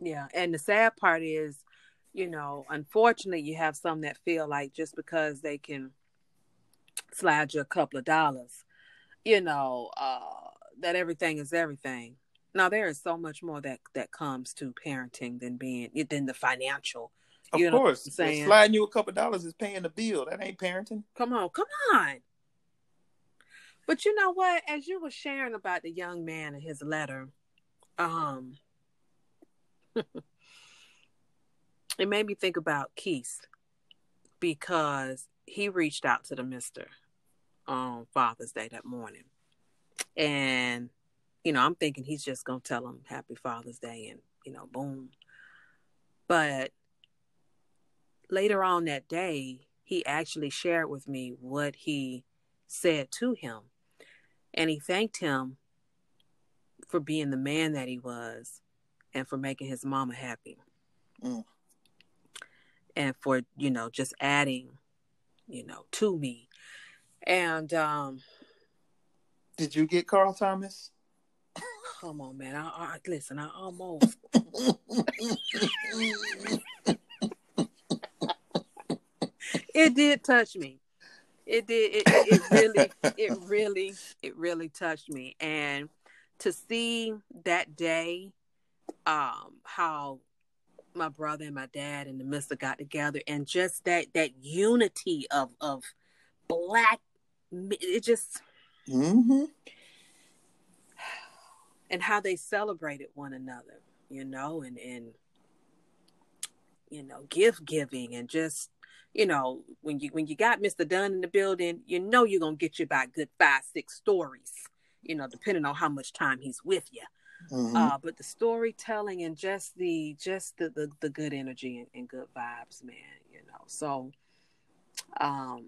Yeah. And the sad part is, you know, unfortunately, you have some that feel like just because they can slide you a couple of dollars, you know, uh, that everything is everything. Now, there is so much more that that comes to parenting than being than the financial. of You know course I'm saying? sliding you a couple of dollars is paying the bill that ain't parenting Come on, come on. But you know what? As you were sharing about the young man and his letter, um, it made me think about Keith because he reached out to the Mister on Father's Day that morning, and you know, I'm thinking he's just gonna tell him Happy Father's Day, and you know, boom. But later on that day, he actually shared with me what he said to him. And he thanked him for being the man that he was and for making his mama happy. Mm. And for, you know, just adding, you know, to me. And um did you get carl thomas come on man, I, I listen, I almost it did touch me. It did. It, it, it really, it really, it really touched me. And to see that day, um, how my brother and my dad and the mister got together, and just that that unity of of black, it just mm-hmm. and how they celebrated one another, you know, and and you know, gift giving and just you know, when you when you got Mr. Dunn in the building, you know you're gonna get you about good five, six stories, you know, depending on how much time he's with you. Mm-hmm. Uh, but the storytelling and just the just the the, the good energy and, and good vibes, man, you know. So um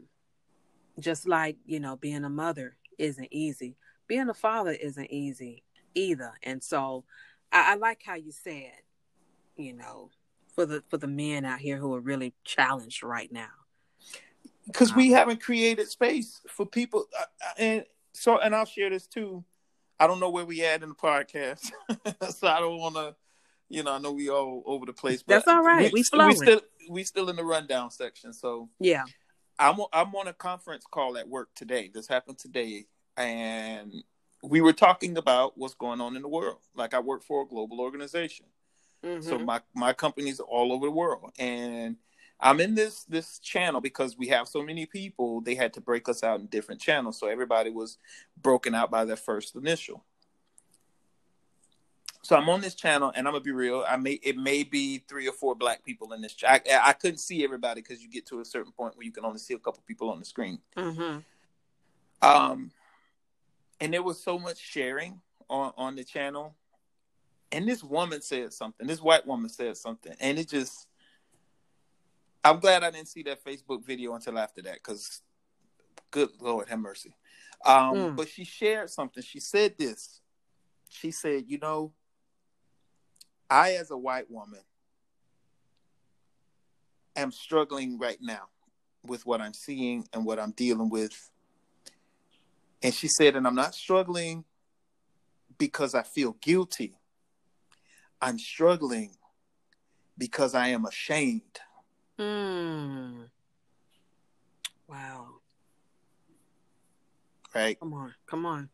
just like, you know, being a mother isn't easy. Being a father isn't easy either. And so I, I like how you said, you know, for the for the men out here who are really challenged right now. because we haven't created space for people uh, uh, and so and i'll share this too i don't know where we at in the podcast so i don't want to you know i know we all over the place but That's all right. We we flowing. still we still in the rundown section so Yeah. i'm i'm on a conference call at work today this happened today and we were talking about what's going on in the world like i work for a global organization so Mhm. my my company's all over the world, and I'm in this this channel because we have so many people. They had to break us out in different channels, so everybody was broken out by their first initial. So I'm on this channel, and I'm gonna be real. I may it may be three or four black people in this. Ch- I I couldn't see everybody because you get to a certain point where you can only see a couple people on the screen. Mhm. Um, and there was so much sharing on on the channel, and this woman said something. This white woman said something, and it just. I'm glad I didn't see that Facebook video until after that, because, good Lord, have mercy. Um, Mm. But she shared something. She said this. She said, "You know, I, as a white woman, am struggling right now with what I'm seeing and what I'm dealing with." And she said, and I'm not struggling because I feel guilty. I'm struggling because I am ashamed. Mm. Wow. Right. Come on. Come on.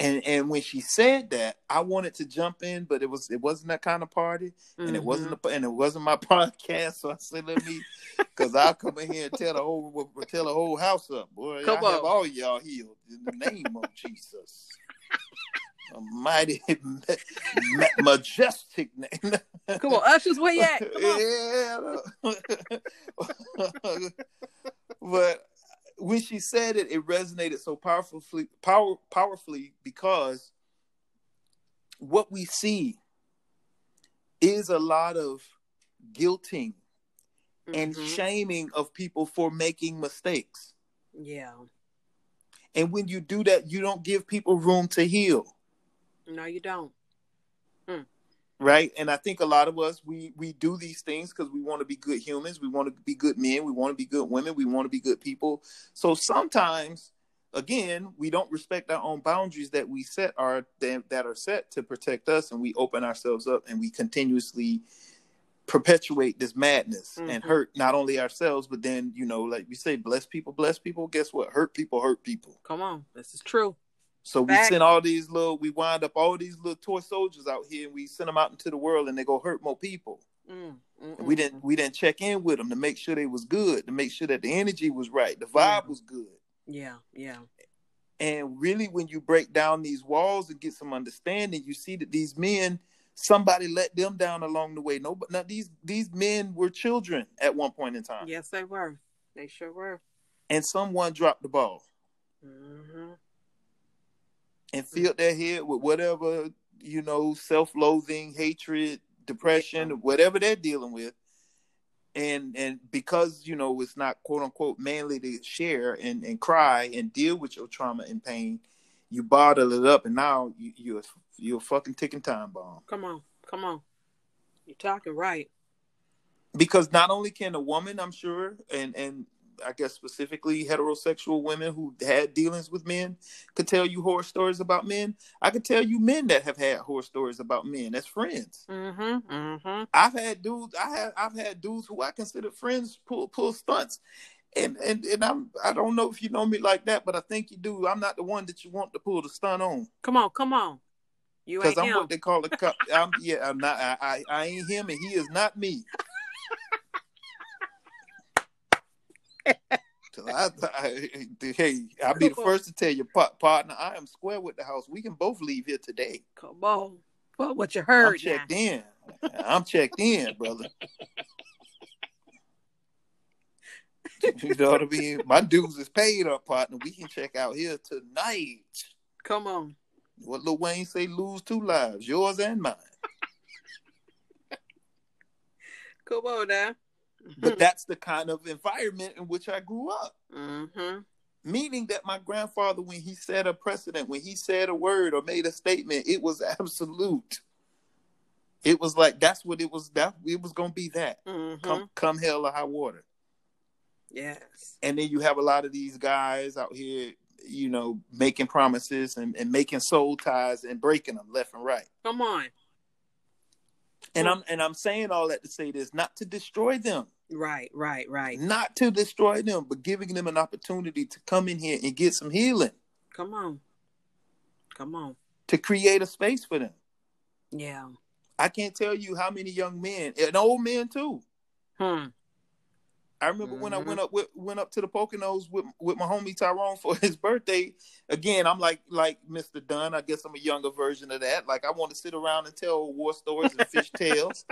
And and when she said that, I wanted to jump in, but it was it wasn't that kind of party, and it wasn't a, and it wasn't my podcast. So I said, let me, because I'll come in here and tell the whole tell the whole house up, boy. Come I have all y'all healed in the name of Jesus. A mighty, ma- ma- majestic name. Come on, ushers, where you at? Come on. Yeah. but when she said it, it resonated so powerfully, power, powerfully because what we see is a lot of guilting and Mhm. shaming of people for making mistakes. Yeah. And when you do that, you don't give people room to heal. No, you don't. right and i think a lot of us we we do these things because we want to be good humans we want to be good men we want to be good women we want to be good people so sometimes again we don't respect our own boundaries that we set are that, that are set to protect us and we open ourselves up and we continuously perpetuate this madness and Mhm. hurt not only ourselves but then you know like we say bless people bless people guess what hurt people hurt people Come on. This is true. So we send all these little, we wind up all these little toy soldiers out here, and we send them out into the world, and they go hurt more people. Mm, mm, we mm, didn't, we didn't check in with them to make sure they was good, to make sure that the energy was right, the vibe Mhm. was good. Yeah, yeah. And really, when you break down these walls and get some understanding, you see that these men, somebody let them down along the way. No, but now these these men were children at one point in time, Yes, they were. They sure were. and someone dropped the ball. hmm and filled their head with whatever you know self-loathing hatred depression whatever they're dealing with and and because you know it's not quote unquote manly to share and and cry and deal with your trauma and pain you bottle it up and now you, you're you're a fucking ticking time bomb Come on. Come on. You're talking right. because not only can a woman i'm sure and and i guess specifically heterosexual women who had dealings with men could tell you horror stories about men i could tell you men that have had horror stories about men as friends Mm-hmm. Mm-hmm. i've had dudes i have i've had dudes who i consider friends pull pull stunts and and and i'm i don't know if you know me like that but i think you do i'm not the one that you want to pull the stunt on Come on, come on. You because ain't i'm him. what they call a cup i'm yeah i'm not I, I i ain't him and he is not me So I, I, hey, I'll be the on. first to tell you, partner, I am square with the house. We can both leave here today. Come on. Well, what you heard? I'm heard now. checked in. I'm checked in, brother. you know what I mean? My dues is paid up, partner. We can check out here tonight. Come on. What Lil Wayne say? Lose two lives, yours and mine. Come on now. But that's the kind of environment in which I grew up. Mm-hmm. meaning that my grandfather when he said a precedent when he said a word or made a statement it was absolute it was like that's what it was that it was gonna be that Mm-hmm. come come hell or high water Yes. and then you have a lot of these guys out here you know making promises and, and making soul ties and breaking them left and right Come on. And i'm and i'm saying all that to say this not to destroy them Right, right, right. not to destroy them but giving them an opportunity to come in here and get some healing Come on. Come on. to create a space for them Yeah. I can't tell you how many young men and old men too. Hmm. I remember when I Mhm. went up with, went up to the Poconos with with my homie Tyrone for his birthday. Again, I'm like like Mr. Dunn. I guess I'm a younger version of that. Like I want to sit around and tell war stories and fish tales.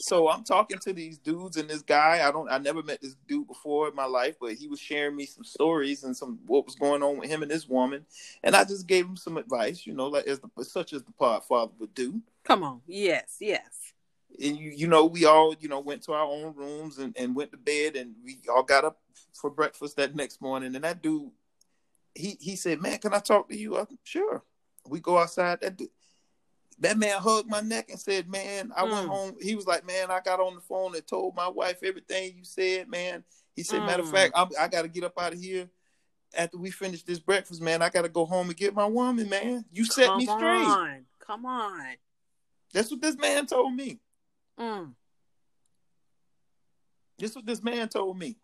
So I'm talking to these dudes and this guy. I don't I never met this dude before in my life, but he was sharing me some stories and some what was going on with him and this woman. And I just gave him some advice, you know, like as the, such as the Podfather would do. Come on. Yes, yes. And you you know we all you know went to our own rooms and, and went to bed and we all got up for breakfast that next morning. And that dude he he said man can i talk to you? I said, sure. We go outside that dude, that man hugged my neck and said man i went Mm. home. He was like man i got on the phone and told my wife everything you said man. He said matter of Mm. fact I'm, i got to get up out of here after we finish this breakfast man. I got to go home and get my woman man. You set Come me straight. on. Come on. that's what this man told me Mm. that's what this man told me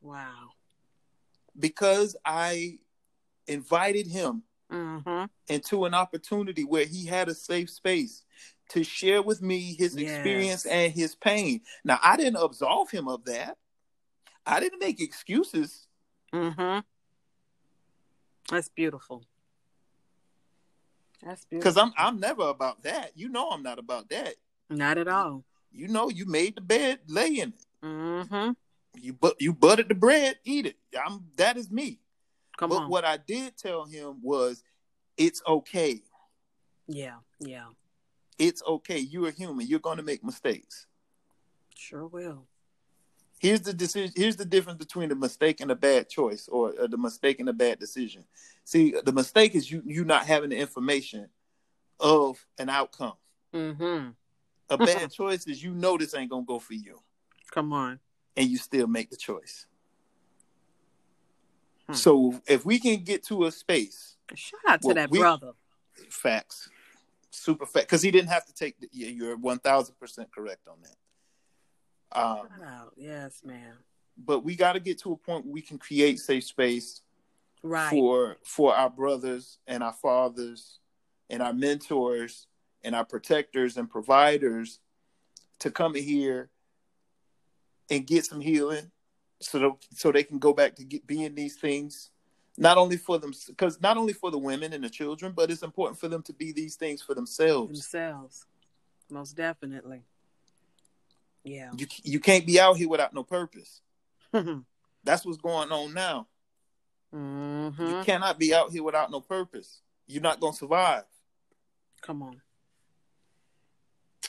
Wow. because I invited him Mm-hmm. into an opportunity where he had a safe space to share with me his Yes. experience and his pain. Now, I didn't absolve him of that. I didn't make excuses. Mm-hmm. That's beautiful. That's. Because I'm I'm never about that. You know I'm not about that. not at all. You know you made the bed, lay in it. Mm-hmm. You but you buttered the bread, eat it. I'm that is me. Come but on. what I did tell him was it's okay. Yeah, yeah, It's okay. You're a human. You're going to make mistakes. sure will. Here's the decision. Here's the difference between a mistake and a bad choice, or uh, the mistake and a bad decision. See, the mistake is you you not having the information of an outcome. Mm-hmm. A bad choice is you know this ain't gonna go for you, Come on. and you still make the choice. Hmm. So if we can get to a space, Shout out to that we- brother. facts, super fact, because he didn't have to take. The, yeah, you're one thousand percent correct on that. Um. Yes, ma'am. but we got to get to a point where we can create safe space Right. for for our brothers and our fathers and our mentors and our protectors and providers to come in here and get some healing so that, so they can go back to get, being these things not only for them because not only for the women and the children but it's important for them to be these things for themselves Themselves. Most definitely. Yeah. you you can't be out here without no purpose mm-hmm. that's what's going on now Mm-hmm. you cannot be out here without no purpose you're not to survive Come on.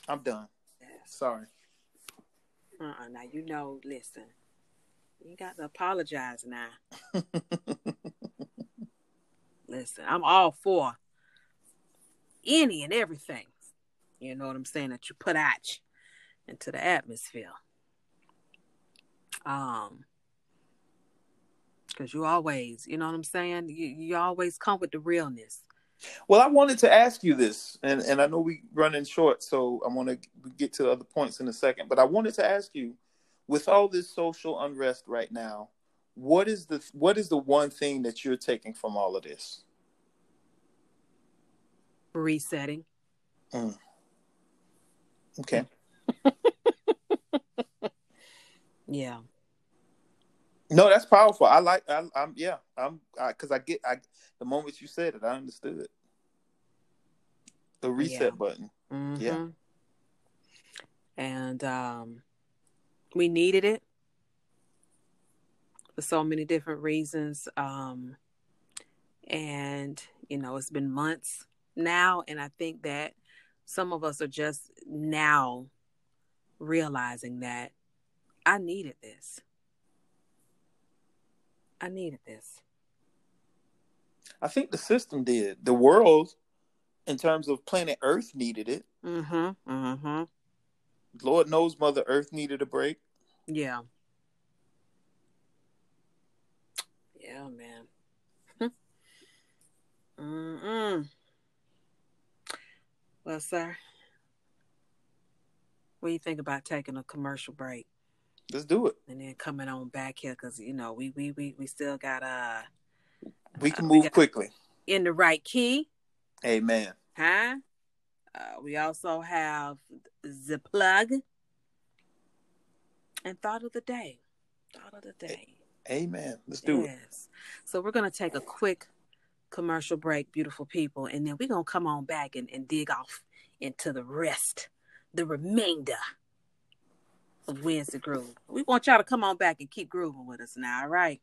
i'm done sorry Uh-uh. Now you know. Listen. You got to apologize now. listen, I'm all for any and everything. You know what I'm saying that you put out into the atmosphere. Um, because you always, you know what I'm saying. You you always come with the realness. Well, I wanted to ask you this, and, and I know we running short, so I want to get to other points in a second. But I wanted to ask you, with all this social unrest right now, what is the what is the one thing that you're taking from all of this? Resetting. Okay, Yeah. no, that's powerful. I like. I, I'm yeah. I'm because I, get. I the moment you said it, I understood. The reset Yeah. button. Mhm. Yeah. And um, we needed it for so many different reasons. Um, and, you know, it's been months now. And I think that some of us are just now realizing that I needed this. I needed this. I think the system did. The world, in terms of planet Earth, needed it. Mm-hmm. Mm-hmm. Lord knows Mother Earth needed a break. Yeah. Yeah, man. Mm-mm. Well, sir, what do you think about taking a commercial break Let's do it. and then coming on back here? Because you know we we we we still got uh We can Uh, move got- quickly. in the right key, Amen. huh? Uh, we also have the plug and thought of the day. Thought of the day. Amen. Let's do it. yes. So we're gonna take a quick commercial break, beautiful people, and then we're gonna come on back and, and dig off into the rest, the remainder of Wednesday Groove. We want y'all to come on back and keep grooving with us now, all right?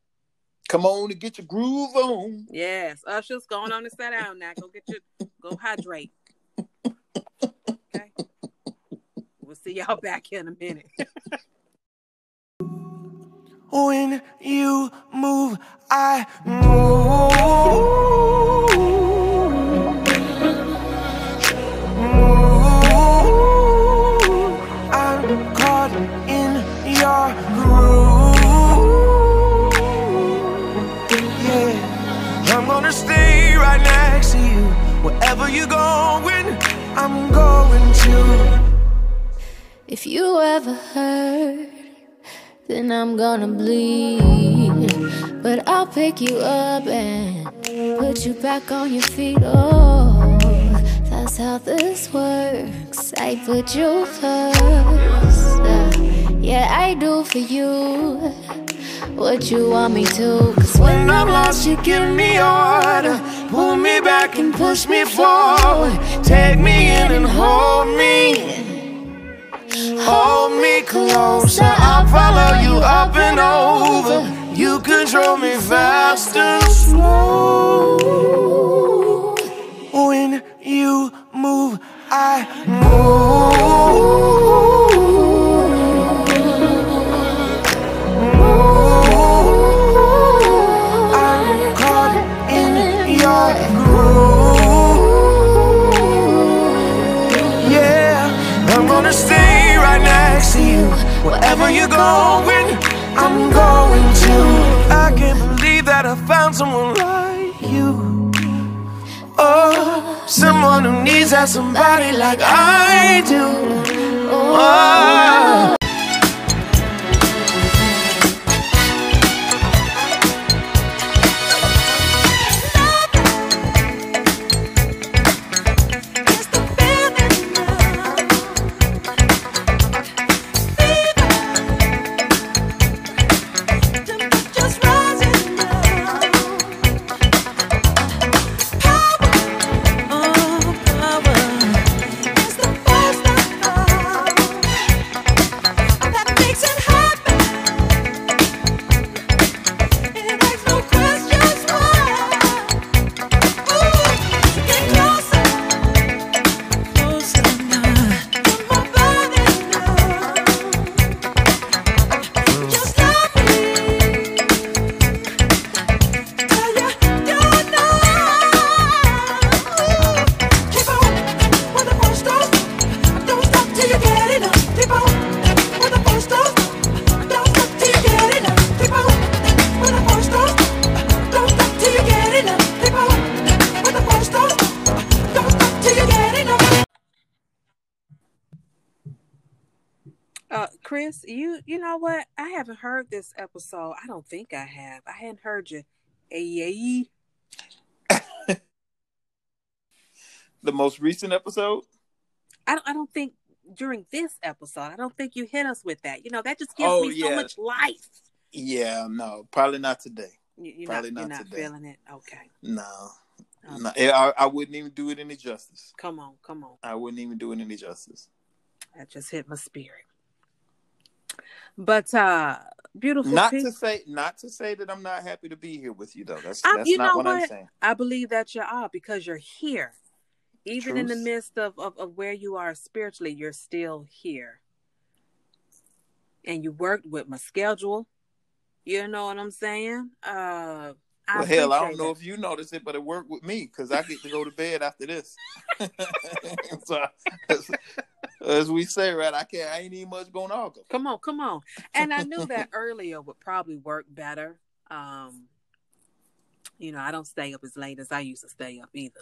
Come on and get your groove on. Yes. Usher's going on and sit down now. Go get your go hydrate. Okay. We'll see y'all back in a minute. When you move, I move. Move. Wherever you're going, I'm going to. If you ever hurt, then I'm gonna bleed. But I'll pick you up and put you back on your feet. Oh, that's how this works. I put you first. Uh, yeah, I do for you what you want me to. Cause When I'm lost, you give me order. Pull me back and push me forward. Take me in and hold me. Hold me closer. I'll follow you up and over. You control me fast and slow. You're going, I'm going to. I can't believe that I found someone like you. Oh, someone who needs that somebody like I do. Oh. Episode. I don't think I have. I hadn't heard you. Hey, The most recent episode. I don't. I don't think during this episode. I don't think you hit us with that. You know, that just gives Oh, me so much life. Yeah, no, probably not today. You, you're Probably not, not you're not today. feeling it. Okay. No, Um, no I, I wouldn't even do it any justice. Come on, come on. I wouldn't even do it any justice. That just hit my spirit. But uh beautiful Not people. to say, not to say that I'm not happy to be here with you, though. That's I'm- that's you not know what, I'm saying. I believe that you are because you're here. Even in the midst of, of, of where you are spiritually, you're still here. And you worked with my schedule. You know what I'm saying? Uh I Well, hell, I don't know that. if you noticed it, but it worked with me because I get to go to bed after this. so, as, we say, right? I can't. I ain't even much going on. Come on, come on. And I knew that earlier would probably work better. Um, you know, I don't stay up as late as I used to stay up either.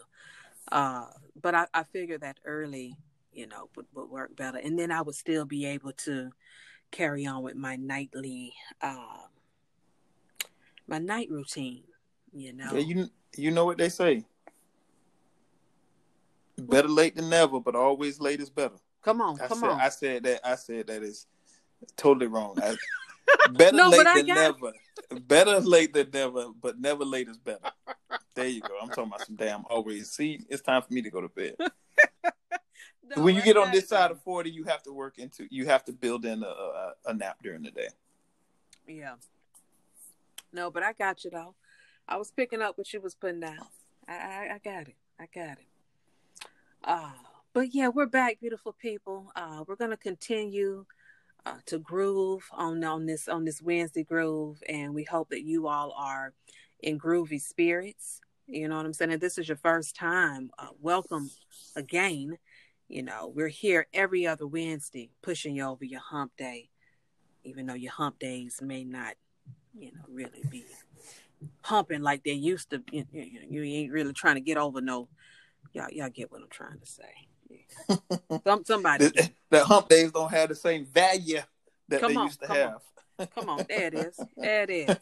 Uh, but I, I figured that early, you know, would, would work better. And then I would still be able to carry on with my nightly uh my night routine, you know. Yeah, you you know what they say. Better late than never, but always late is better. Come on, I come said on. I said that I said that is totally wrong. I, better No, late than never. Better late than never, but never late is better. There you go. I'm talking about some damn always. See, it's time for me to go to bed. No, when you I get on this side of 40, you have to work into you have to build in a, a, a nap during the day. Yeah. No, but I got you though. I was picking up what you was putting down. I I, I got it. I got it. Uh but yeah, we're back, beautiful people. Uh we're gonna continue uh, to groove on on this on this Wednesday groove, and we hope that you all are in groovy spirits. You know what I'm saying? If this is your first time, uh, welcome again. You know, we're here every other Wednesday, pushing you over your hump day, even though your hump days may not, you know, really be humping like they used to. You, you, you ain't really trying to get over no. Y'all, y'all get what I'm trying to say. Some somebody. The, the hump days don't have the same value that Come they on, used to have. on. Come on, there it is. There it is.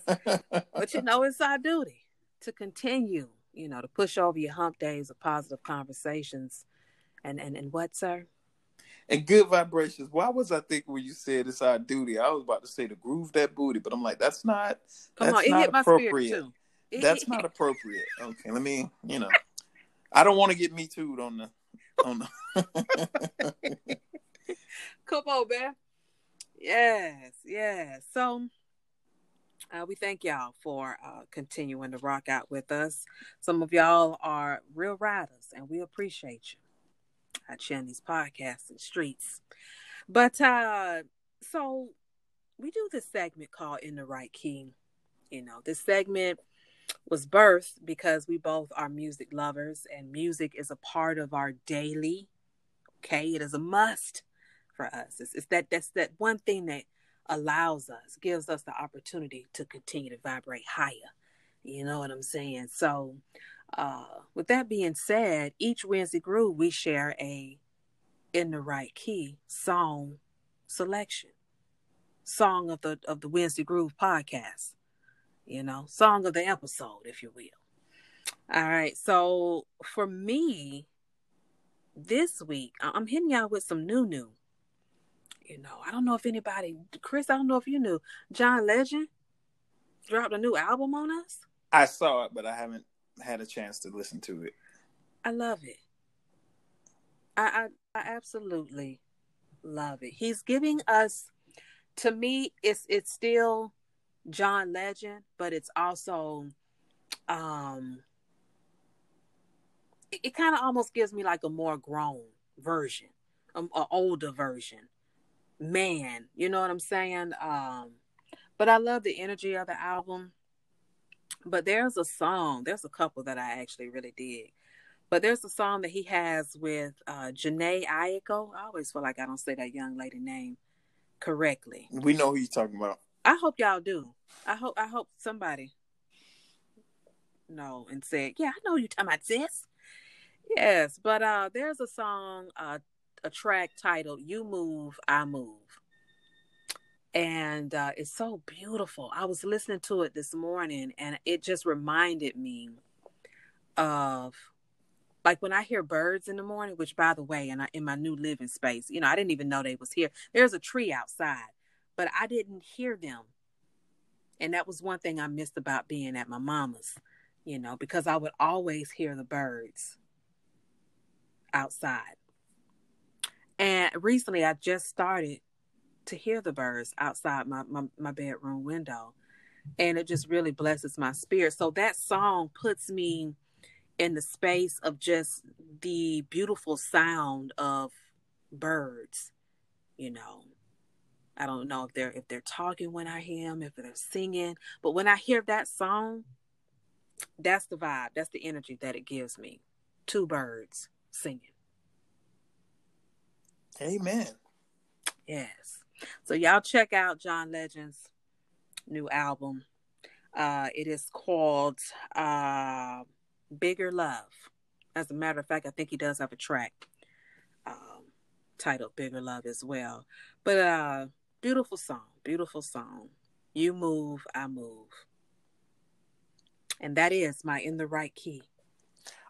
But you know, it's our duty to continue, you know, to push over your hump days of positive conversations. And and and what, sir? and good vibrations. Why was I thinking when you said it's our duty? I was about to say to groove that booty, but I'm like, that's not. Come that's on, it not hit my spirit appropriate. too. It- That's it- not appropriate. Okay, let me. You know, I don't want to get me too on the on the. Come on, man. Yes, yes. So uh, we thank y'all for uh, continuing to rock out with us. Some of y'all are real riders, and we appreciate you. Sharing these podcasts in streets. But uh, so we do this segment called In the Right Key. You know, this segment was birthed because we both are music lovers, and music is a part of our daily. Okay, it is a must for us. It's, it's that that's that one thing that allows us, gives us the opportunity to continue to vibrate higher. You know what I'm saying? So, uh, with that being said, each Wednesday groove we share a in the right key song selection, song of the of the Wednesday Groove podcast. You know, song of the episode, if you will. All right. So for me, this week I'm hitting y'all with some new new. You know, I don't know if anybody, Chris. I don't know if you knew John Legend dropped a new album on us. I saw it, but I haven't had a chance to listen to it. I love it. I, I I absolutely love it. He's giving us to me it's it's still John Legend, but it's also um it, it kind of almost gives me like a more grown version, um, an older version. Man, you know what I'm saying? Um but I love the energy of the album. But there's a song, there's a couple that I actually really dig. But there's a song that he has with uh Jhené Aiko. I always feel like I don't say that young lady name correctly. We know who you're talking about. I hope y'all do. I hope I hope somebody know and said, Yeah, I know you talking about this. Yes, but uh there's a song, uh a track titled You Move, I Move. And uh it's so beautiful. I was listening to it this morning and it just reminded me of like when I hear birds in the morning, which by the way, and I, in my new living space, you know, I didn't even know they was here. There's a tree outside, but I didn't hear them. And that was one thing I missed about being at my mama's, you know, because I would always hear the birds outside. And recently I just started to hear the birds outside my, my, my bedroom window. And it just really blesses my spirit. So that song puts me in the space of just the beautiful sound of birds you know i don't know if they're if they're talking when i hear them if they're singing but when i hear that song that's the vibe that's the energy that it gives me. Two birds singing. Amen. yes. So y'all check out john legend's new album. Uh it is called uh bigger love. As a matter of fact i think he does have a track um titled bigger love as well. But uh beautiful song beautiful song you move i move and that is my in the right key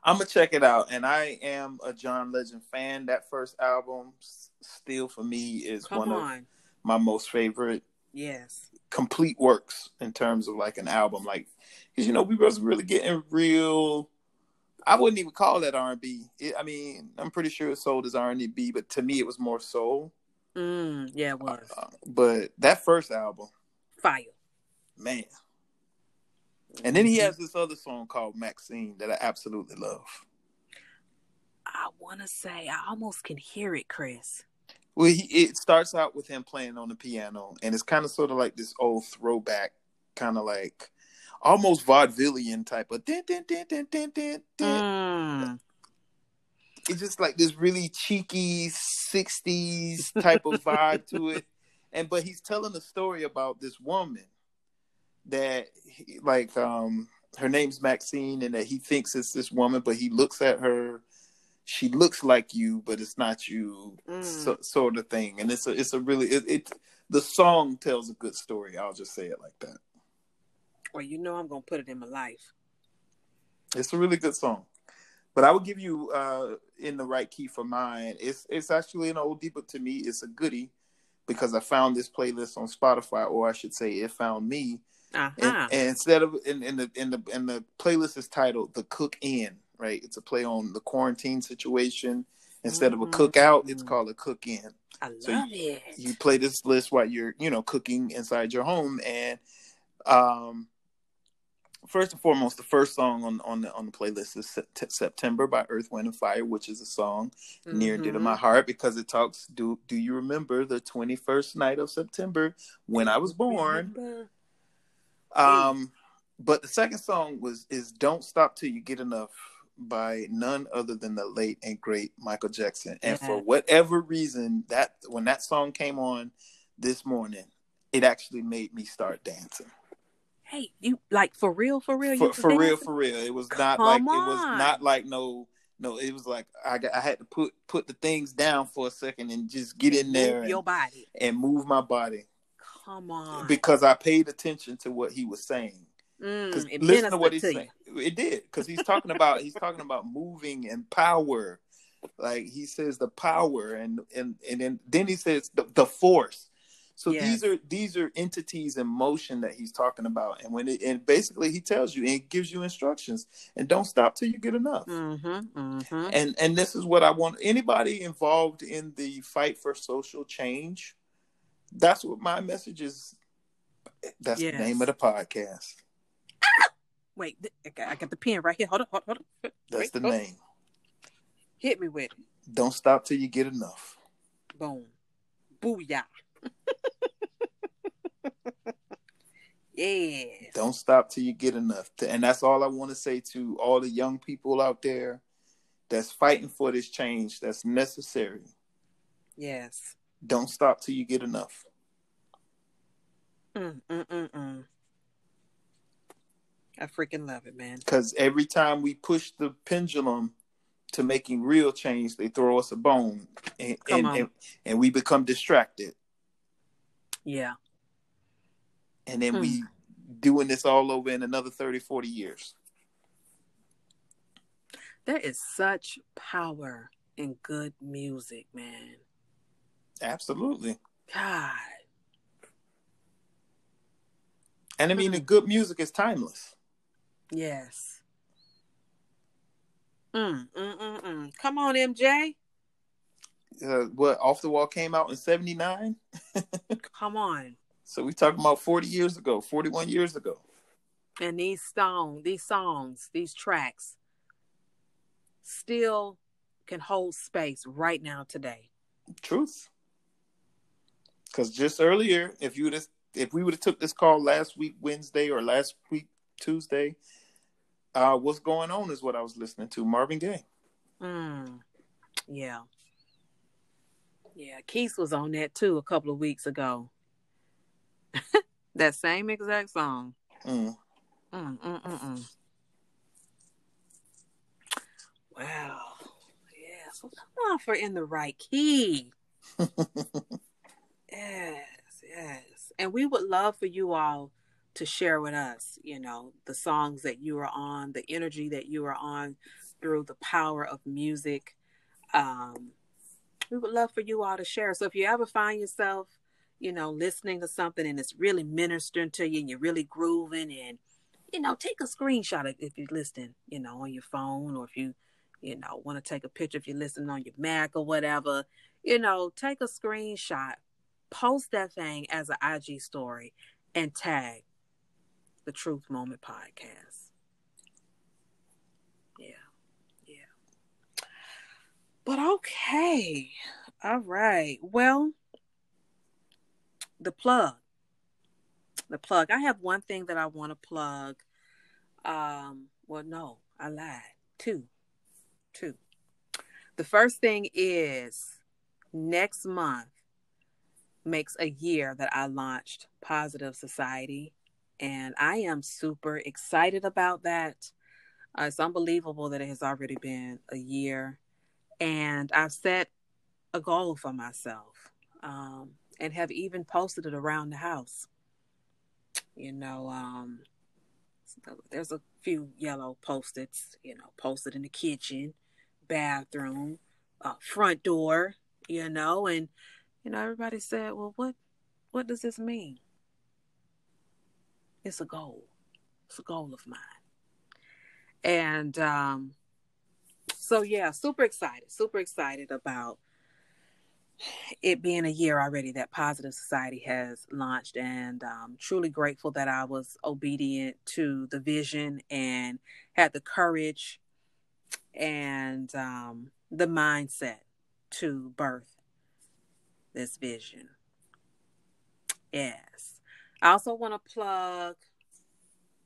I'm gonna check it out, and I am a John Legend fan. That first album, still for me, is come one of my most favorite yes complete works in terms of like an album. Like, because you know we wasn't really getting real. I wouldn't even call that R and B. I mean, I'm pretty sure it sold as R and B, but to me, it was more soul. Mm, yeah it was Uh, but that first album, fire man. And then he has this other song called Maxine that I absolutely love. i want to say i almost can hear it chris Well, he, it starts out with him playing on the piano, and it's kind of sort of like this old throwback, kind of like almost vaudevillian type of. Din, din, din, din, din, din, din. Mm. It's just like this really cheeky '60s type of vibe to it, and but he's telling a story about this woman that, he, like, um, her name's Maxine, and that he thinks it's this woman, but he looks at her. She looks like you, but it's not you, Mm. so, sort of thing. And it's a, it's a really, it, it, the song tells a good story. I'll just say it like that. well you know i'm gonna put it in my life It's a really good song. But I would give you uh in the right key for mine. It's it's actually an oldie, but to me it's a goodie because I found this playlist on Spotify, or I should say it found me. uh-huh And, and instead of in, in the in the in the playlist is titled The Cook In, right? It's a play on the quarantine situation. Instead of a cookout, it's called a cook in. i so love it you play this list while you're you know cooking inside your home and um first and foremost the first song on on the on the playlist is Sept- september by earth wind and fire which is a song near and dear to my Mhm. heart because it talks do do you remember the 21st night of september when i was born Remember? um but the second song was is don't stop till you get enough by none other than the late and great Michael Jackson. And for whatever reason, that when that song came on this morning, it actually made me start dancing. Hey, you like for real, for real? For, for real, for real. It was not Come like it was not like no no. It was like I got, I had to put put the things down for a second and just get in there and, your body. and move my body Come on. because I paid attention to what he was saying. Mm, Because listen to what he's saying. It did because he's talking about he's talking about moving and power. Like he says the power and and and then then he says the, the force. So Yes. these are these are entities in motion that he's talking about, and when it and basically he tells you and gives you instructions, and don't stop till you get enough. Mm-hmm. Mm-hmm. And and this is what I want anybody involved in the fight for social change. That's what my message is. That's Yes. the name of the podcast. Wait, th- I got, the pen right here. Hold on, hold on. Hold on. That's Wait, the name. Hit me with it. Don't stop till you get enough. Boom. Booyah. yes. Don't stop till you get enough. And that's all I want to say to all the young people out there that's fighting for this change that's necessary. Yes. Don't stop till you get enough. Mm, mm, mm, mm. I freaking love it, man. Because every time we push the pendulum to making real change, they throw us a bone and, and, and, and we become distracted. Yeah. And then Hmm. we doing this all over in another 30, 40 years. There is such power in good music, man. Absolutely. God. And I mean, the good music is timeless. Yes. Mm, mm, mm, mm. Come on, MJ. Uh, what, Off the Wall came out in 79? Come on. So we talking about 40 years ago, 41 years ago. And these song, these songs, these tracks still can hold space right now today. Truth. Because just earlier, if you would have, if we would have took this call last week Wednesday or last week Tuesday, uh, what's going on is what I was listening to. Marvin Gaye. Mm. Yeah. Yeah, Keith was on that too a couple of weeks ago. that same exact song. Mm. Mm, mm, mm, mm. Wow. Yeah. So come on for in the right key. yes, yes. And we would love for you all to share with us, you know, the songs that you are on, the energy that you are on through the power of music. Um, we would love for you all to share. So if you ever find yourself, you know, listening to something and it's really ministering to you and you're really grooving and you know, take a screenshot if you're listening, you know, on your phone or if you, you know, want to take a picture if you're listening on your Mac or whatever, you know, take a screenshot, post that thing as an IG story and tag the Truth Moment Podcast. Yeah. Yeah. But okay. All right. Well, the plug the plug. I have one thing that I want to plug. Um, well, no, I lied. Two. Two. The first thing is next month makes a year that I launched Positive Society. And I am super excited about that. Uh, it's unbelievable that it has already been a year. And I've set a goal for myself um, and have even posted it around the house. You know um there's a few yellow post-its you know posted in the kitchen bathroom uh, front door you know and you know everybody said well what what does this mean? It's a goal. It's a goal of mine. And um so yeah super excited super excited about it being a year already that Positive Society has launched, and um, truly grateful that I was obedient to the vision and had the courage and um, the mindset to birth this vision. Yes. I also want to plug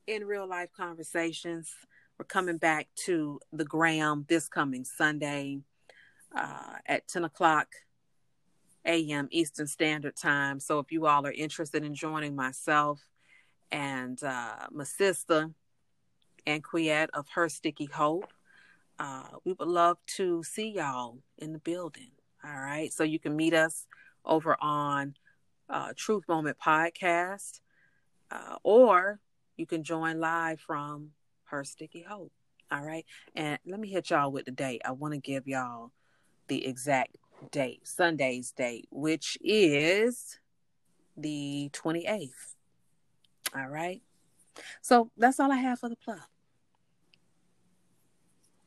in real life conversations we're coming back to the Gram this coming Sunday uh, at 10 o'clock a.m. Eastern Standard Time. So if you all are interested in joining myself and uh, my sister and Quiet of Her Sticky Hope, uh, we would love to see y'all in the building. All right. So you can meet us over on uh, Truth Moment Podcast, uh, or you can join live from Her Sticky Hope. All right. And let me hit y'all with the date. I want to give y'all the exact date, Sunday's date, which is the 28th. All right. So that's all I have for the plug.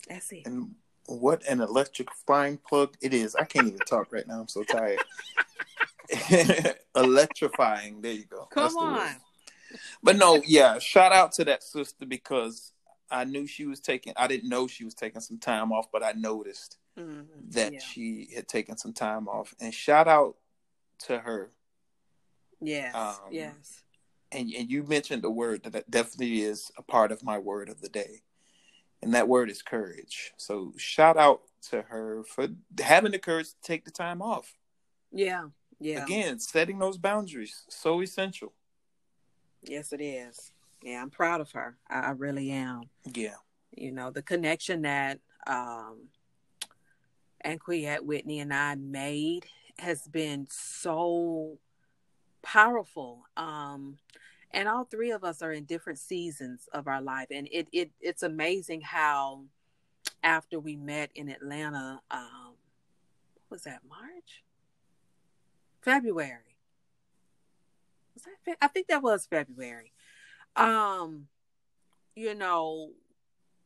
That's it. And what an electrifying plug it is. I can't even talk right now. I'm so tired. electrifying. There you go. Come That's on. But no, yeah, shout out to that sister because I knew she was taking I didn't know she was taking some time off, but I noticed Mhm. that Yeah. she had taken some time off. And shout out to her. Yes. um, yes. And and you mentioned a word that- that definitely is a part of my word of the day. And that word is courage. So shout out to her for having the courage to take the time off. Yeah. Yeah. Again, setting those boundaries so essential. Yes, it is. Yeah, I'm proud of her. I, I really am. Yeah. You know, the connection that um Anquiette Whitney and I made has been so powerful. Um and all three of us are in different seasons of our life and it, it it's amazing how after we met in Atlanta, um what was that March? February. Was that Fe- I think that was February. Um you know,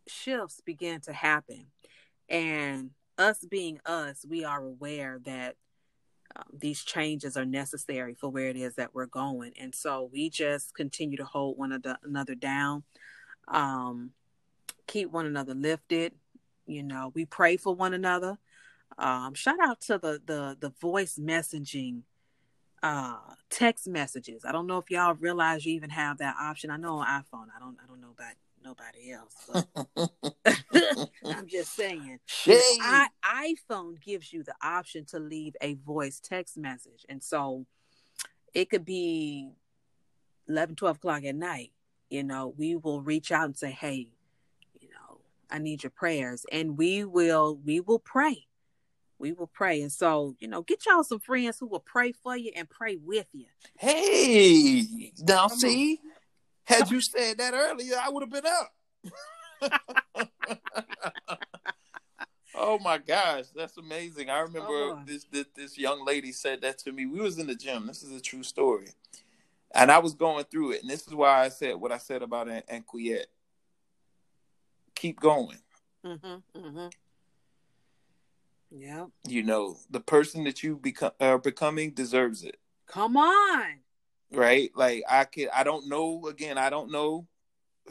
shifts began to happen and us being us, we are aware that um, these changes are necessary for where it is that we're going. And so we just continue to hold one another down, um, keep one another lifted. You know, we pray for one another. Um, shout out to the the the voice messaging uh text messages. I don't know if y'all realize you even have that option. I know on iPhone. I don't I don't know about nobody else. But I'm just saying. I, iPhone gives you the option to leave a voice text message. And so it could be 11, 12 o'clock at night. You know, we will reach out and say, hey, you know, I need your prayers. And we will, we will pray. We will pray. And so, you know, get y'all some friends who will pray for you and pray with you. Hey, now Come on. see, had you said that earlier, I would have been up. oh my gosh, that's amazing! I remember on. this, this this young lady said that to me. We was in the gym. This is a true story, and I was going through it, and this is why I said what I said about An- Anquiette. Keep going. Mm-hmm. Mm-hmm. Yep. You know, the person that you become are becoming deserves it. Come on. right? Like I could I don't know again, I don't know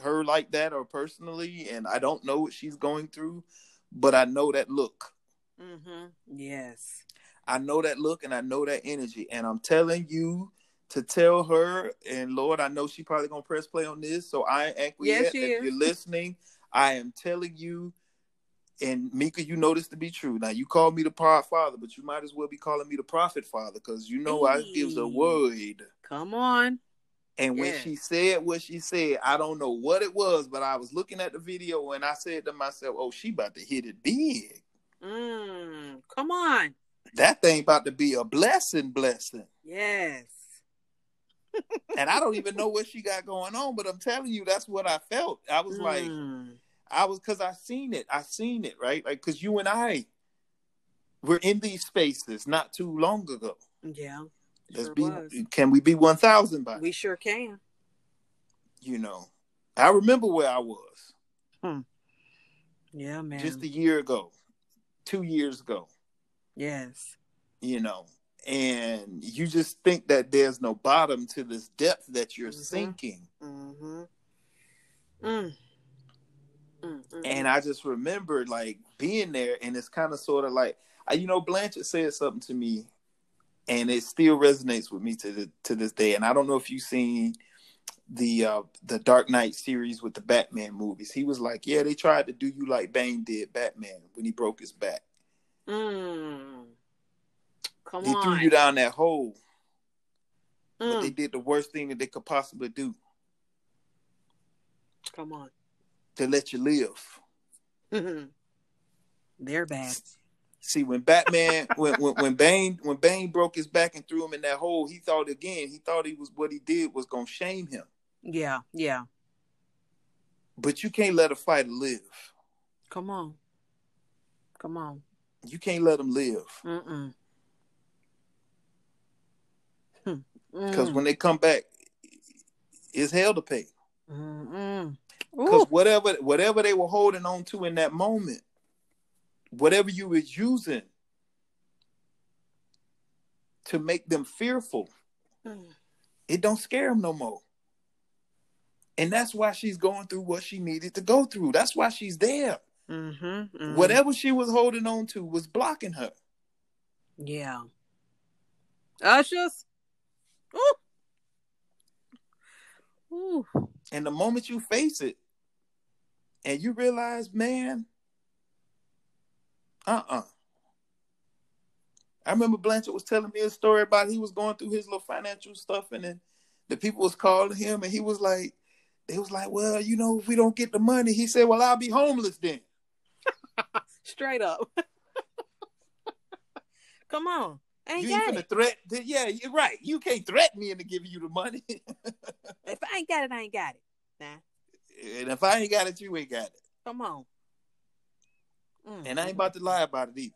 her like that or personally and I don't know what she's going through, but I know that look. Mm-hmm. Yes. I know that look and I know that energy and I'm telling you to tell her and Lord, I know she probably going to press play on this, so I Anquiette, Yes, she if is. you're listening, I am telling you and Mika, you know this to be true. Now you call me the pod father, but you might as well be calling me the prophet father because you know I gives a word. Come on. And when Yeah. she said what she said, I don't know what it was, but I was looking at the video and I said to myself, "Oh, she about to hit it big. Mm. Come on. That thing about to be a blessing, blessing." Yes. And I don't even know what she got going on, but I'm telling you, that's what I felt. I was like, Mm. I was because I seen it. I seen it, right? Like because you and I were in these spaces not too long ago. yeah. Let's Sure be. was. Can we be one thousand by? We sure can. you know, I remember where I was. Yeah, man. just a year ago, two years ago, yes. you know, and you just think that there's no bottom to this depth that you're Mhm. sinking. Mm-hmm. Mm. Mm, mm, And I just remember like being there, and it's kind of sort of like, I, you know, Blanchett said something to me, and it still resonates with me to the, to this day. And I don't know if you've seen the uh the Dark Knight series with the Batman movies. He was like, "Yeah, they tried to do you like Bane did Batman when he broke his back. Mm. Come They on. threw you down that hole, but they Mm. did the worst thing that they could possibly do Come on. To let you live." They're bad. See, when Batman, when, when when Bane, when Bane broke his back and threw him in that hole, he thought again. He thought he was what he did was gonna shame him. Yeah, yeah. But you can't let a fighter live. Come on. Come on. You can't let him live Mm-mm. because Mm. when they come back, it's hell to pay. Mm-mm. Because whatever whatever they were holding on to in that moment, whatever you was using to make them fearful, Mm. it don't scare them no more. And that's why she's going through what she needed to go through. That's why she's there. Mm-hmm, mhm. Whatever she was holding on to was blocking her. Yeah. Ushers. Ooh. Ooh. And the moment you face it and you realize, man, uh-uh. I remember Blanchard was telling me a story about he was going through his little financial stuff and then the people was calling him and he was like, they was like, well, you know, if we don't get the money, he said, well, I'll be homeless then. Straight up. Come on. Ain't you ain't it. finna threat. Yeah, you're right. You can't threaten me into giving you the money. If I ain't got it, I ain't got it. Nah. And if I ain't got it, you ain't got it. Come on. Mm, And I ain't mm, about to lie about it either.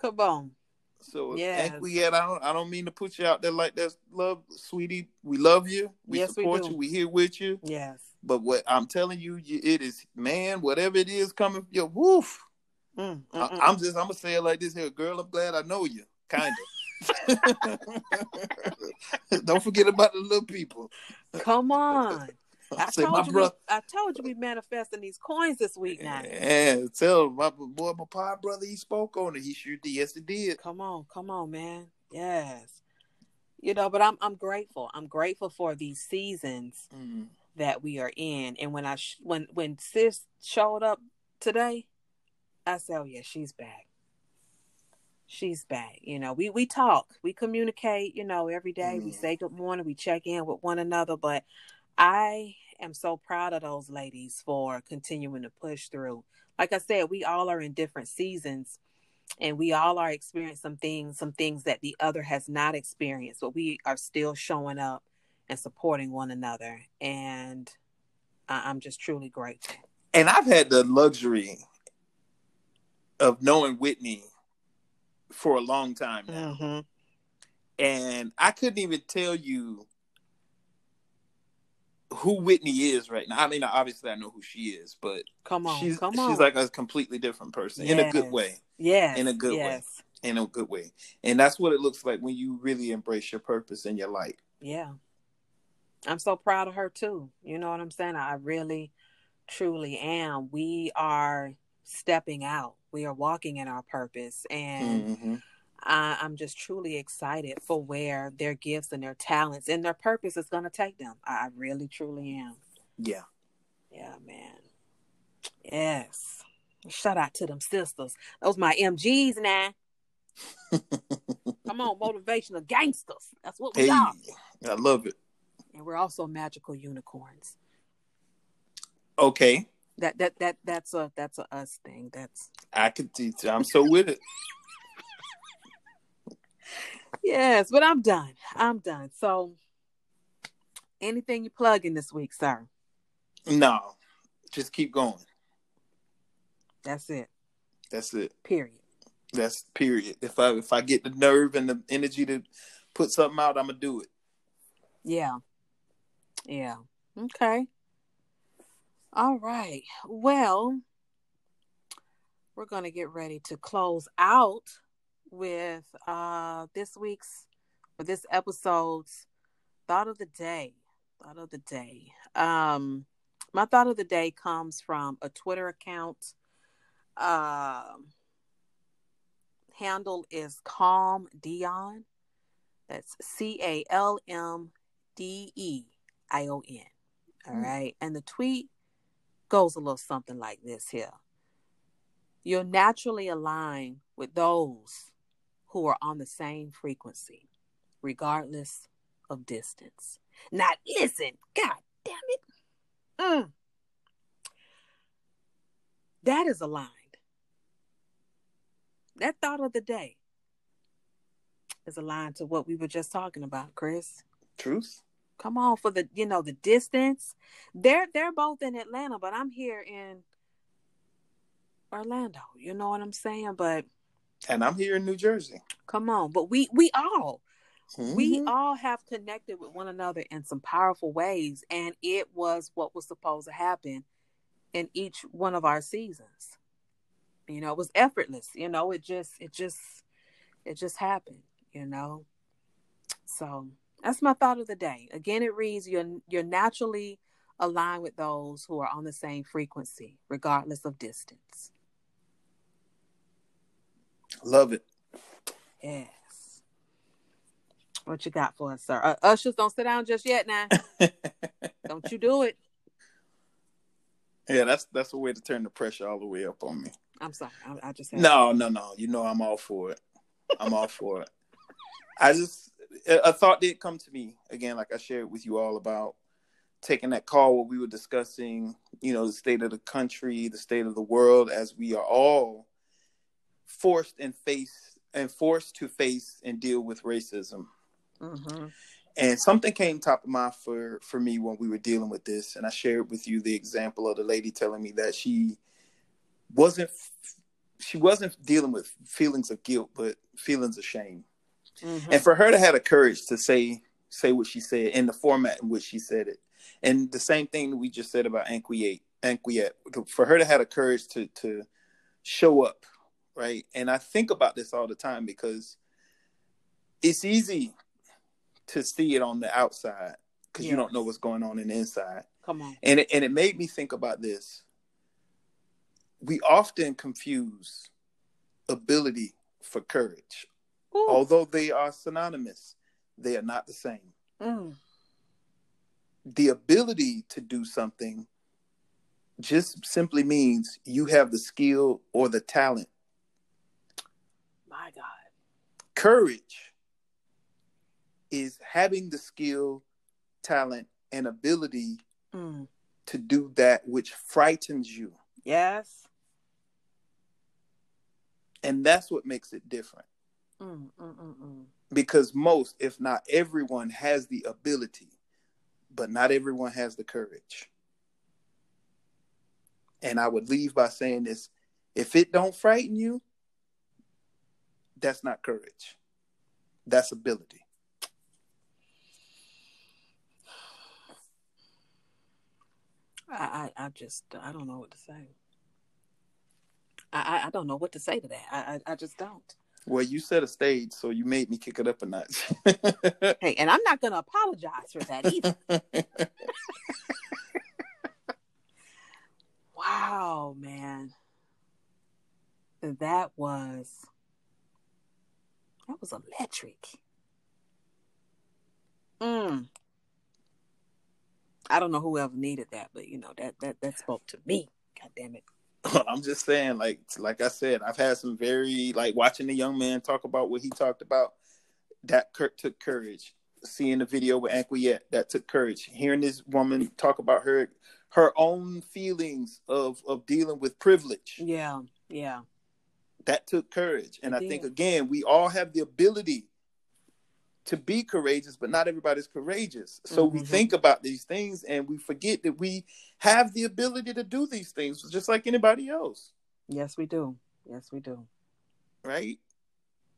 Come on. So yes. we had I don't I don't mean to put you out there like that, love, sweetie. We love you. We Yes, we support do. you. We here with you. Yes. But what I'm telling you, it is man, whatever it is coming, yo, woof. Mm, I, mm, mm. I'm just I'm gonna say it like this here, girl. I'm glad I know you, kind of. don't forget about the little people. Come on. I I told you. We, brother. I told you we manifesting these coins this week now. Yeah, tell my boy, my pod brother, he spoke on it. He sure did. Yes, he did. Come on, come on, man. Yes. You know, but I'm I'm grateful. I'm grateful for these seasons Mm. that we are in. And when I sh- when when sis showed up today, I said, "Oh yeah, she's back. She's back." You know, we we talk, we communicate. You know, every day we Mm. say good morning, we check in with one another. But I am so proud of those ladies for continuing to push through. Like I said, we all are in different seasons. And we all are experiencing some things, some things that the other has not experienced, but we are still showing up and supporting one another. And I- I'm just truly grateful. And I've had the luxury of knowing Whitney for a long time now. Mm-hmm. And I couldn't even tell you who Whitney is right now. I mean, obviously I know who she is, but Come on, she's come on. she's like a completely different person in a good way. Yeah. in a good way. In a good way. And that's what it looks like when you really embrace your purpose and your light. Yeah. I'm so proud of her too. You know what I'm saying? I really, truly am. We are stepping out. We are walking in our purpose. And hmm I, I'm just truly excited for where their gifts and their talents and their purpose is going to take them. I, I really, truly am. Yeah. Yeah, man. Yes. Shout out to them sisters. Those my MGs now. Come on, motivational gangsters. That's what we Hey, are. I love it. And we're also magical unicorns. Okay. That that that that's a that's a us thing. That's I could teach. I'm so with it. yes, but I'm done. I'm done. So anything you plug in this week, sir? No, just keep going. That's it. That's it. Period. That's period. If I if I get the nerve and the energy to put something out, I'm gonna do it. Yeah. Yeah. Okay. All right. Well, we're going to get ready to close out with uh this week's or this episode's thought of the day. Thought of the day. Um my thought of the day comes from a Twitter account. Um handle is calm dion That's C A L M D E I O N. All Mm. right. And the tweet goes a little something like this here. You'll naturally align with those who are on the same frequency, regardless of distance. Now, listen, God damn it. Mm. That is aligned. That thought of the day is aligned to what we were just talking about, Chris. Truth. Come on for the you know the distance. They're they're both in Atlanta, but I'm here in Orlando. You know what I'm saying? But And I'm here in New Jersey. come on, but we we all we Mhm. all have connected with one another in some powerful ways, and it was what was supposed to happen in each one of our seasons. You know, it was effortless. You know, it just it just it just happened. You know, so that's my thought of the day. Again, it reads: you're you're naturally aligned with those who are on the same frequency, regardless of distance. Love it. Yes. What you got for us, sir? Uh, ushers, don't sit down just yet now. don't you do it. Yeah, that's that's a way to turn the pressure all the way up on me. I'm sorry. I, I just No, no, no. You know I'm all for it. I'm all for it. I just a thought did come to me again, like I shared with you all about taking that call where we were discussing, you know, the state of the country, the state of the world, as we are all forced and face and forced to face and deal with racism. hmm And something came top of mind for for me when we were dealing with this, and I shared with you the example of the lady telling me that she wasn't she wasn't dealing with feelings of guilt, but feelings of shame. Hmm And for her to have the courage to say say what she said in the format in which she said it, and the same thing we just said about Anquiet, Anquiet, for her to have the courage to to show up, right? And I think about this all the time because it's easy to see it on the outside because you don't know what's going on in the inside. Come on. And it, and it made me think about this. We often confuse ability for courage. Ooh. Although they are synonymous, they are not the same. Mm. The ability to do something just simply means you have the skill or the talent. My God. Courage is having the skill, talent, and ability Mm. to do that which frightens you. Yes. And that's what makes it different. Mm, mm, mm, mm. Because most, if not everyone, has the ability, but not everyone has the courage. And I would leave by saying this if it don't frighten you, that's not courage. That's ability. I, I, I just, I don't know what to say. I, I, I don't know what to say to that. I, I, I just don't. Well, you set a stage, so you made me kick it up a notch. Hey, and I'm not going to apologize for that either. wow, man. That was, that was electric. Mm. I don't know who ever needed that, but you know that that that spoke to me. God damn it. I'm just saying, like like I said, I've had some very like watching the young man talk about what he talked about. That took courage. Seeing the video with Anquiet, that took courage. Hearing this woman talk about her her own feelings of of dealing with privilege, Yeah, yeah. that took courage. And It I think again, we all have the ability to be courageous, but not everybody's courageous. So we Mhm. think about these things and we forget that we have the ability to do these things just like anybody else, Yes, we do. Yes, we do. right?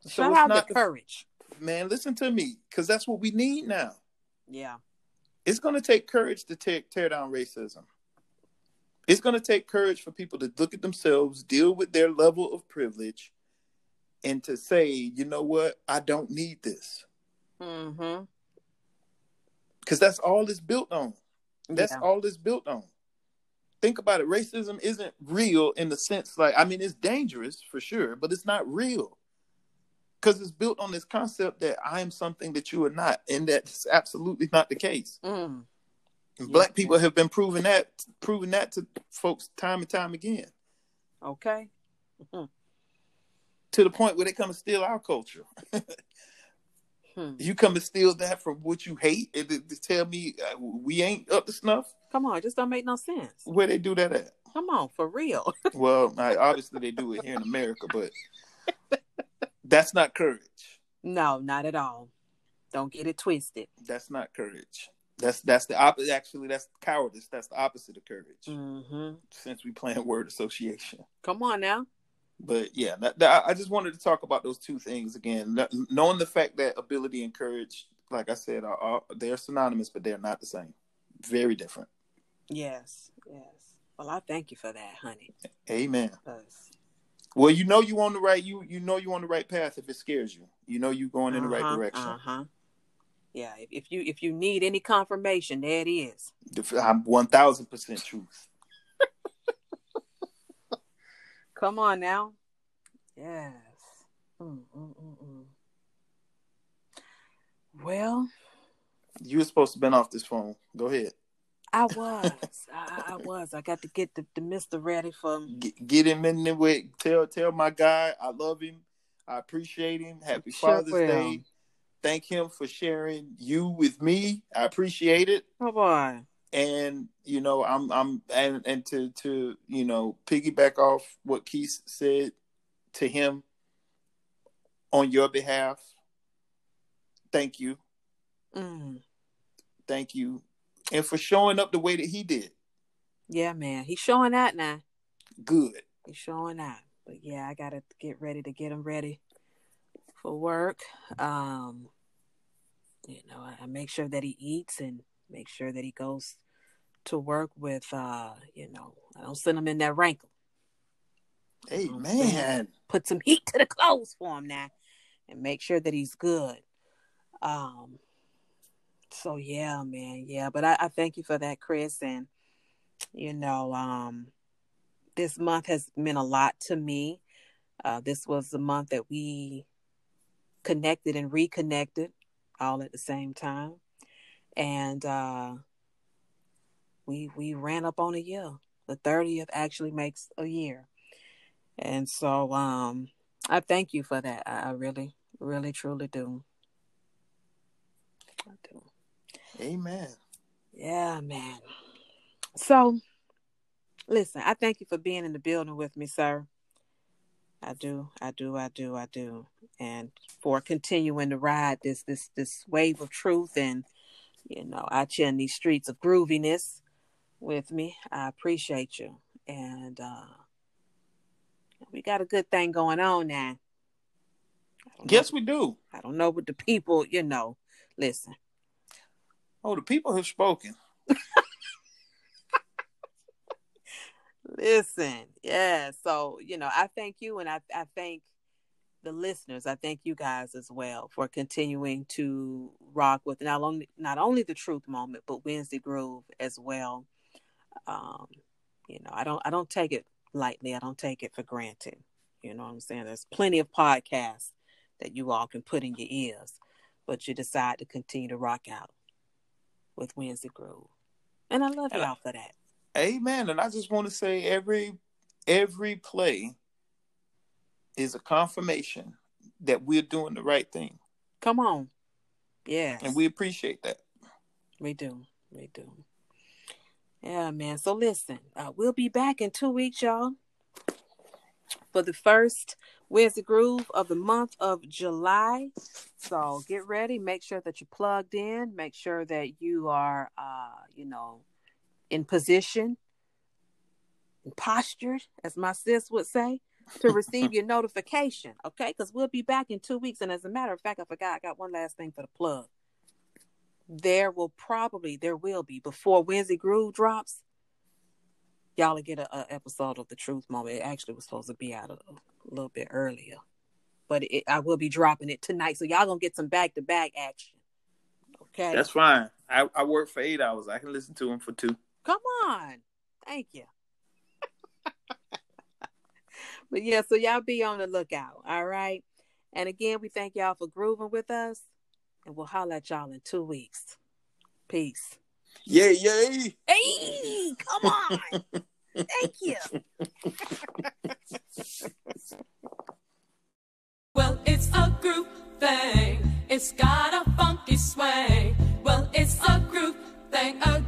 So Shout out not the the- courage. man, listen to me, because that's what we need now. Yeah. It's going to take courage to tear, tear down racism. It's going to take courage for people to look at themselves, deal with their level of privilege, and to say, you know what, I don't need this. Mm-hmm. Because that's all it's built on. That's Yeah. all it's built on. Think about it. Racism isn't real in the sense like, I mean, it's dangerous for sure, but it's not real. because it's built on this concept that I am something that you are not, and that's absolutely not the case. Mm. And Yeah. Black people have been proving that, proving that to folks time and time again, Okay. to the point where they come and steal our culture. Hmm. You come and steal that from what you hate, and to, to tell me uh, we ain't up to snuff. Come on, it just don't make no sense. Where they do that at? Come on, for real. Well, I, obviously they do it here in America, but that's not courage. no, not at all. Don't get it twisted. That's not courage. That's that's the opposite. Actually, that's cowardice. That's the opposite of courage. hmm Since we playing word association, Come on now. But yeah, that, that- I just wanted to talk about those two things again. Knowing the fact that ability and courage, like I said, are, are they're synonymous, but they're not the same. Very different. Yes, yes. Well, I thank you for that, honey. Amen. 'cause- Well, you know you on the right you you know you on the right path if it scares you. You know you going in the right Uh-huh, direction. Uh-huh. Yeah, if, if you if you need any confirmation, there it is. I'm one thousand percent truth. Come on now. Yes. Mm, mm, mm, mm. Well, You were supposed to been off this phone. Go ahead. I was. I, I was. I got to get the, the Mister ready for. Get, get him in there with tell tell my guy I love him. I appreciate him. Happy Sure Father's will. Day. Thank him for sharing you with me. I appreciate it. Oh boy. And you know, I'm I'm and and to to you know piggyback off what Keith said to him on your behalf. Thank you. Mm. Thank you. And for showing up the way that he did. Yeah, man. He's showing out now. Good. He's showing out. But yeah, I gotta get ready to get him ready for work. Um, you know, I, I make sure that he eats and make sure that he goes to work with uh, you know, I don't send him in that rankle. Hey man. Put some heat to the clothes for him now and make sure that he's good. Um so yeah, man, yeah. But I, I thank you for that, Chris. And you know, um this month has meant a lot to me. Uh, this was the month that we connected and reconnected all at the same time. And uh, we we ran up on a year. The 30th actually makes a year. And so um, I thank you for that. I I really, really, truly do. I do. Amen. Yeah, man. So, listen, I thank you for being in the building with me, sir. I do, I do, I do, I do, and for continuing to ride this this this wave of truth and you know out here in these streets of grooviness with me. I appreciate you, and uh we got a good thing going on now. Know- Yes, we do. I don't know what the people, you know. Listen, Oh, the people have spoken. Listen, yeah. So, you know, I thank you and I, I thank the listeners. I thank you guys as well for continuing to rock with not only not only the truth moment, but Wednesday Groove as well. Um, you know, I don't I don't take it lightly. I don't take it for granted. You know what I'm saying? There's plenty of podcasts that you all can put in your ears, but you decide to continue to rock out with Wednesday Groove. And I love y'all for that. Amen. And I just want to say every every play is a confirmation that we're doing the right thing. Come on. yeah, And we appreciate that. We do. We do. Yeah, man. So listen, uh, we'll be back in two weeks, y'all, for the first Wednesday Groove of the month of July. So get ready. Make sure that you're plugged in. Make sure that you are, uh, you know, in position, postured, as my sis would say, to receive your notification. Okay, because we'll be back in two weeks. And as a matter of fact, I forgot. I got one last thing for the plug there will probably there will be before Wednesday Groove drops. Y'all will get a, a episode of the Truth Moment. It actually was supposed to be out a, a little bit earlier, but it, I will be dropping it tonight, so y'all gonna get some back to back action. Okay, That's fine. I, I work for eight hours. I can listen to them for two. come on, thank you. But yeah, so y'all be on the lookout. All right. And again, we thank y'all for grooving with us. And we'll holler at y'all in two weeks. Peace. Yay, yay. Hey, come on. Thank you. Well, it's a group thing. It's got a funky swing. Well, it's a group thing, a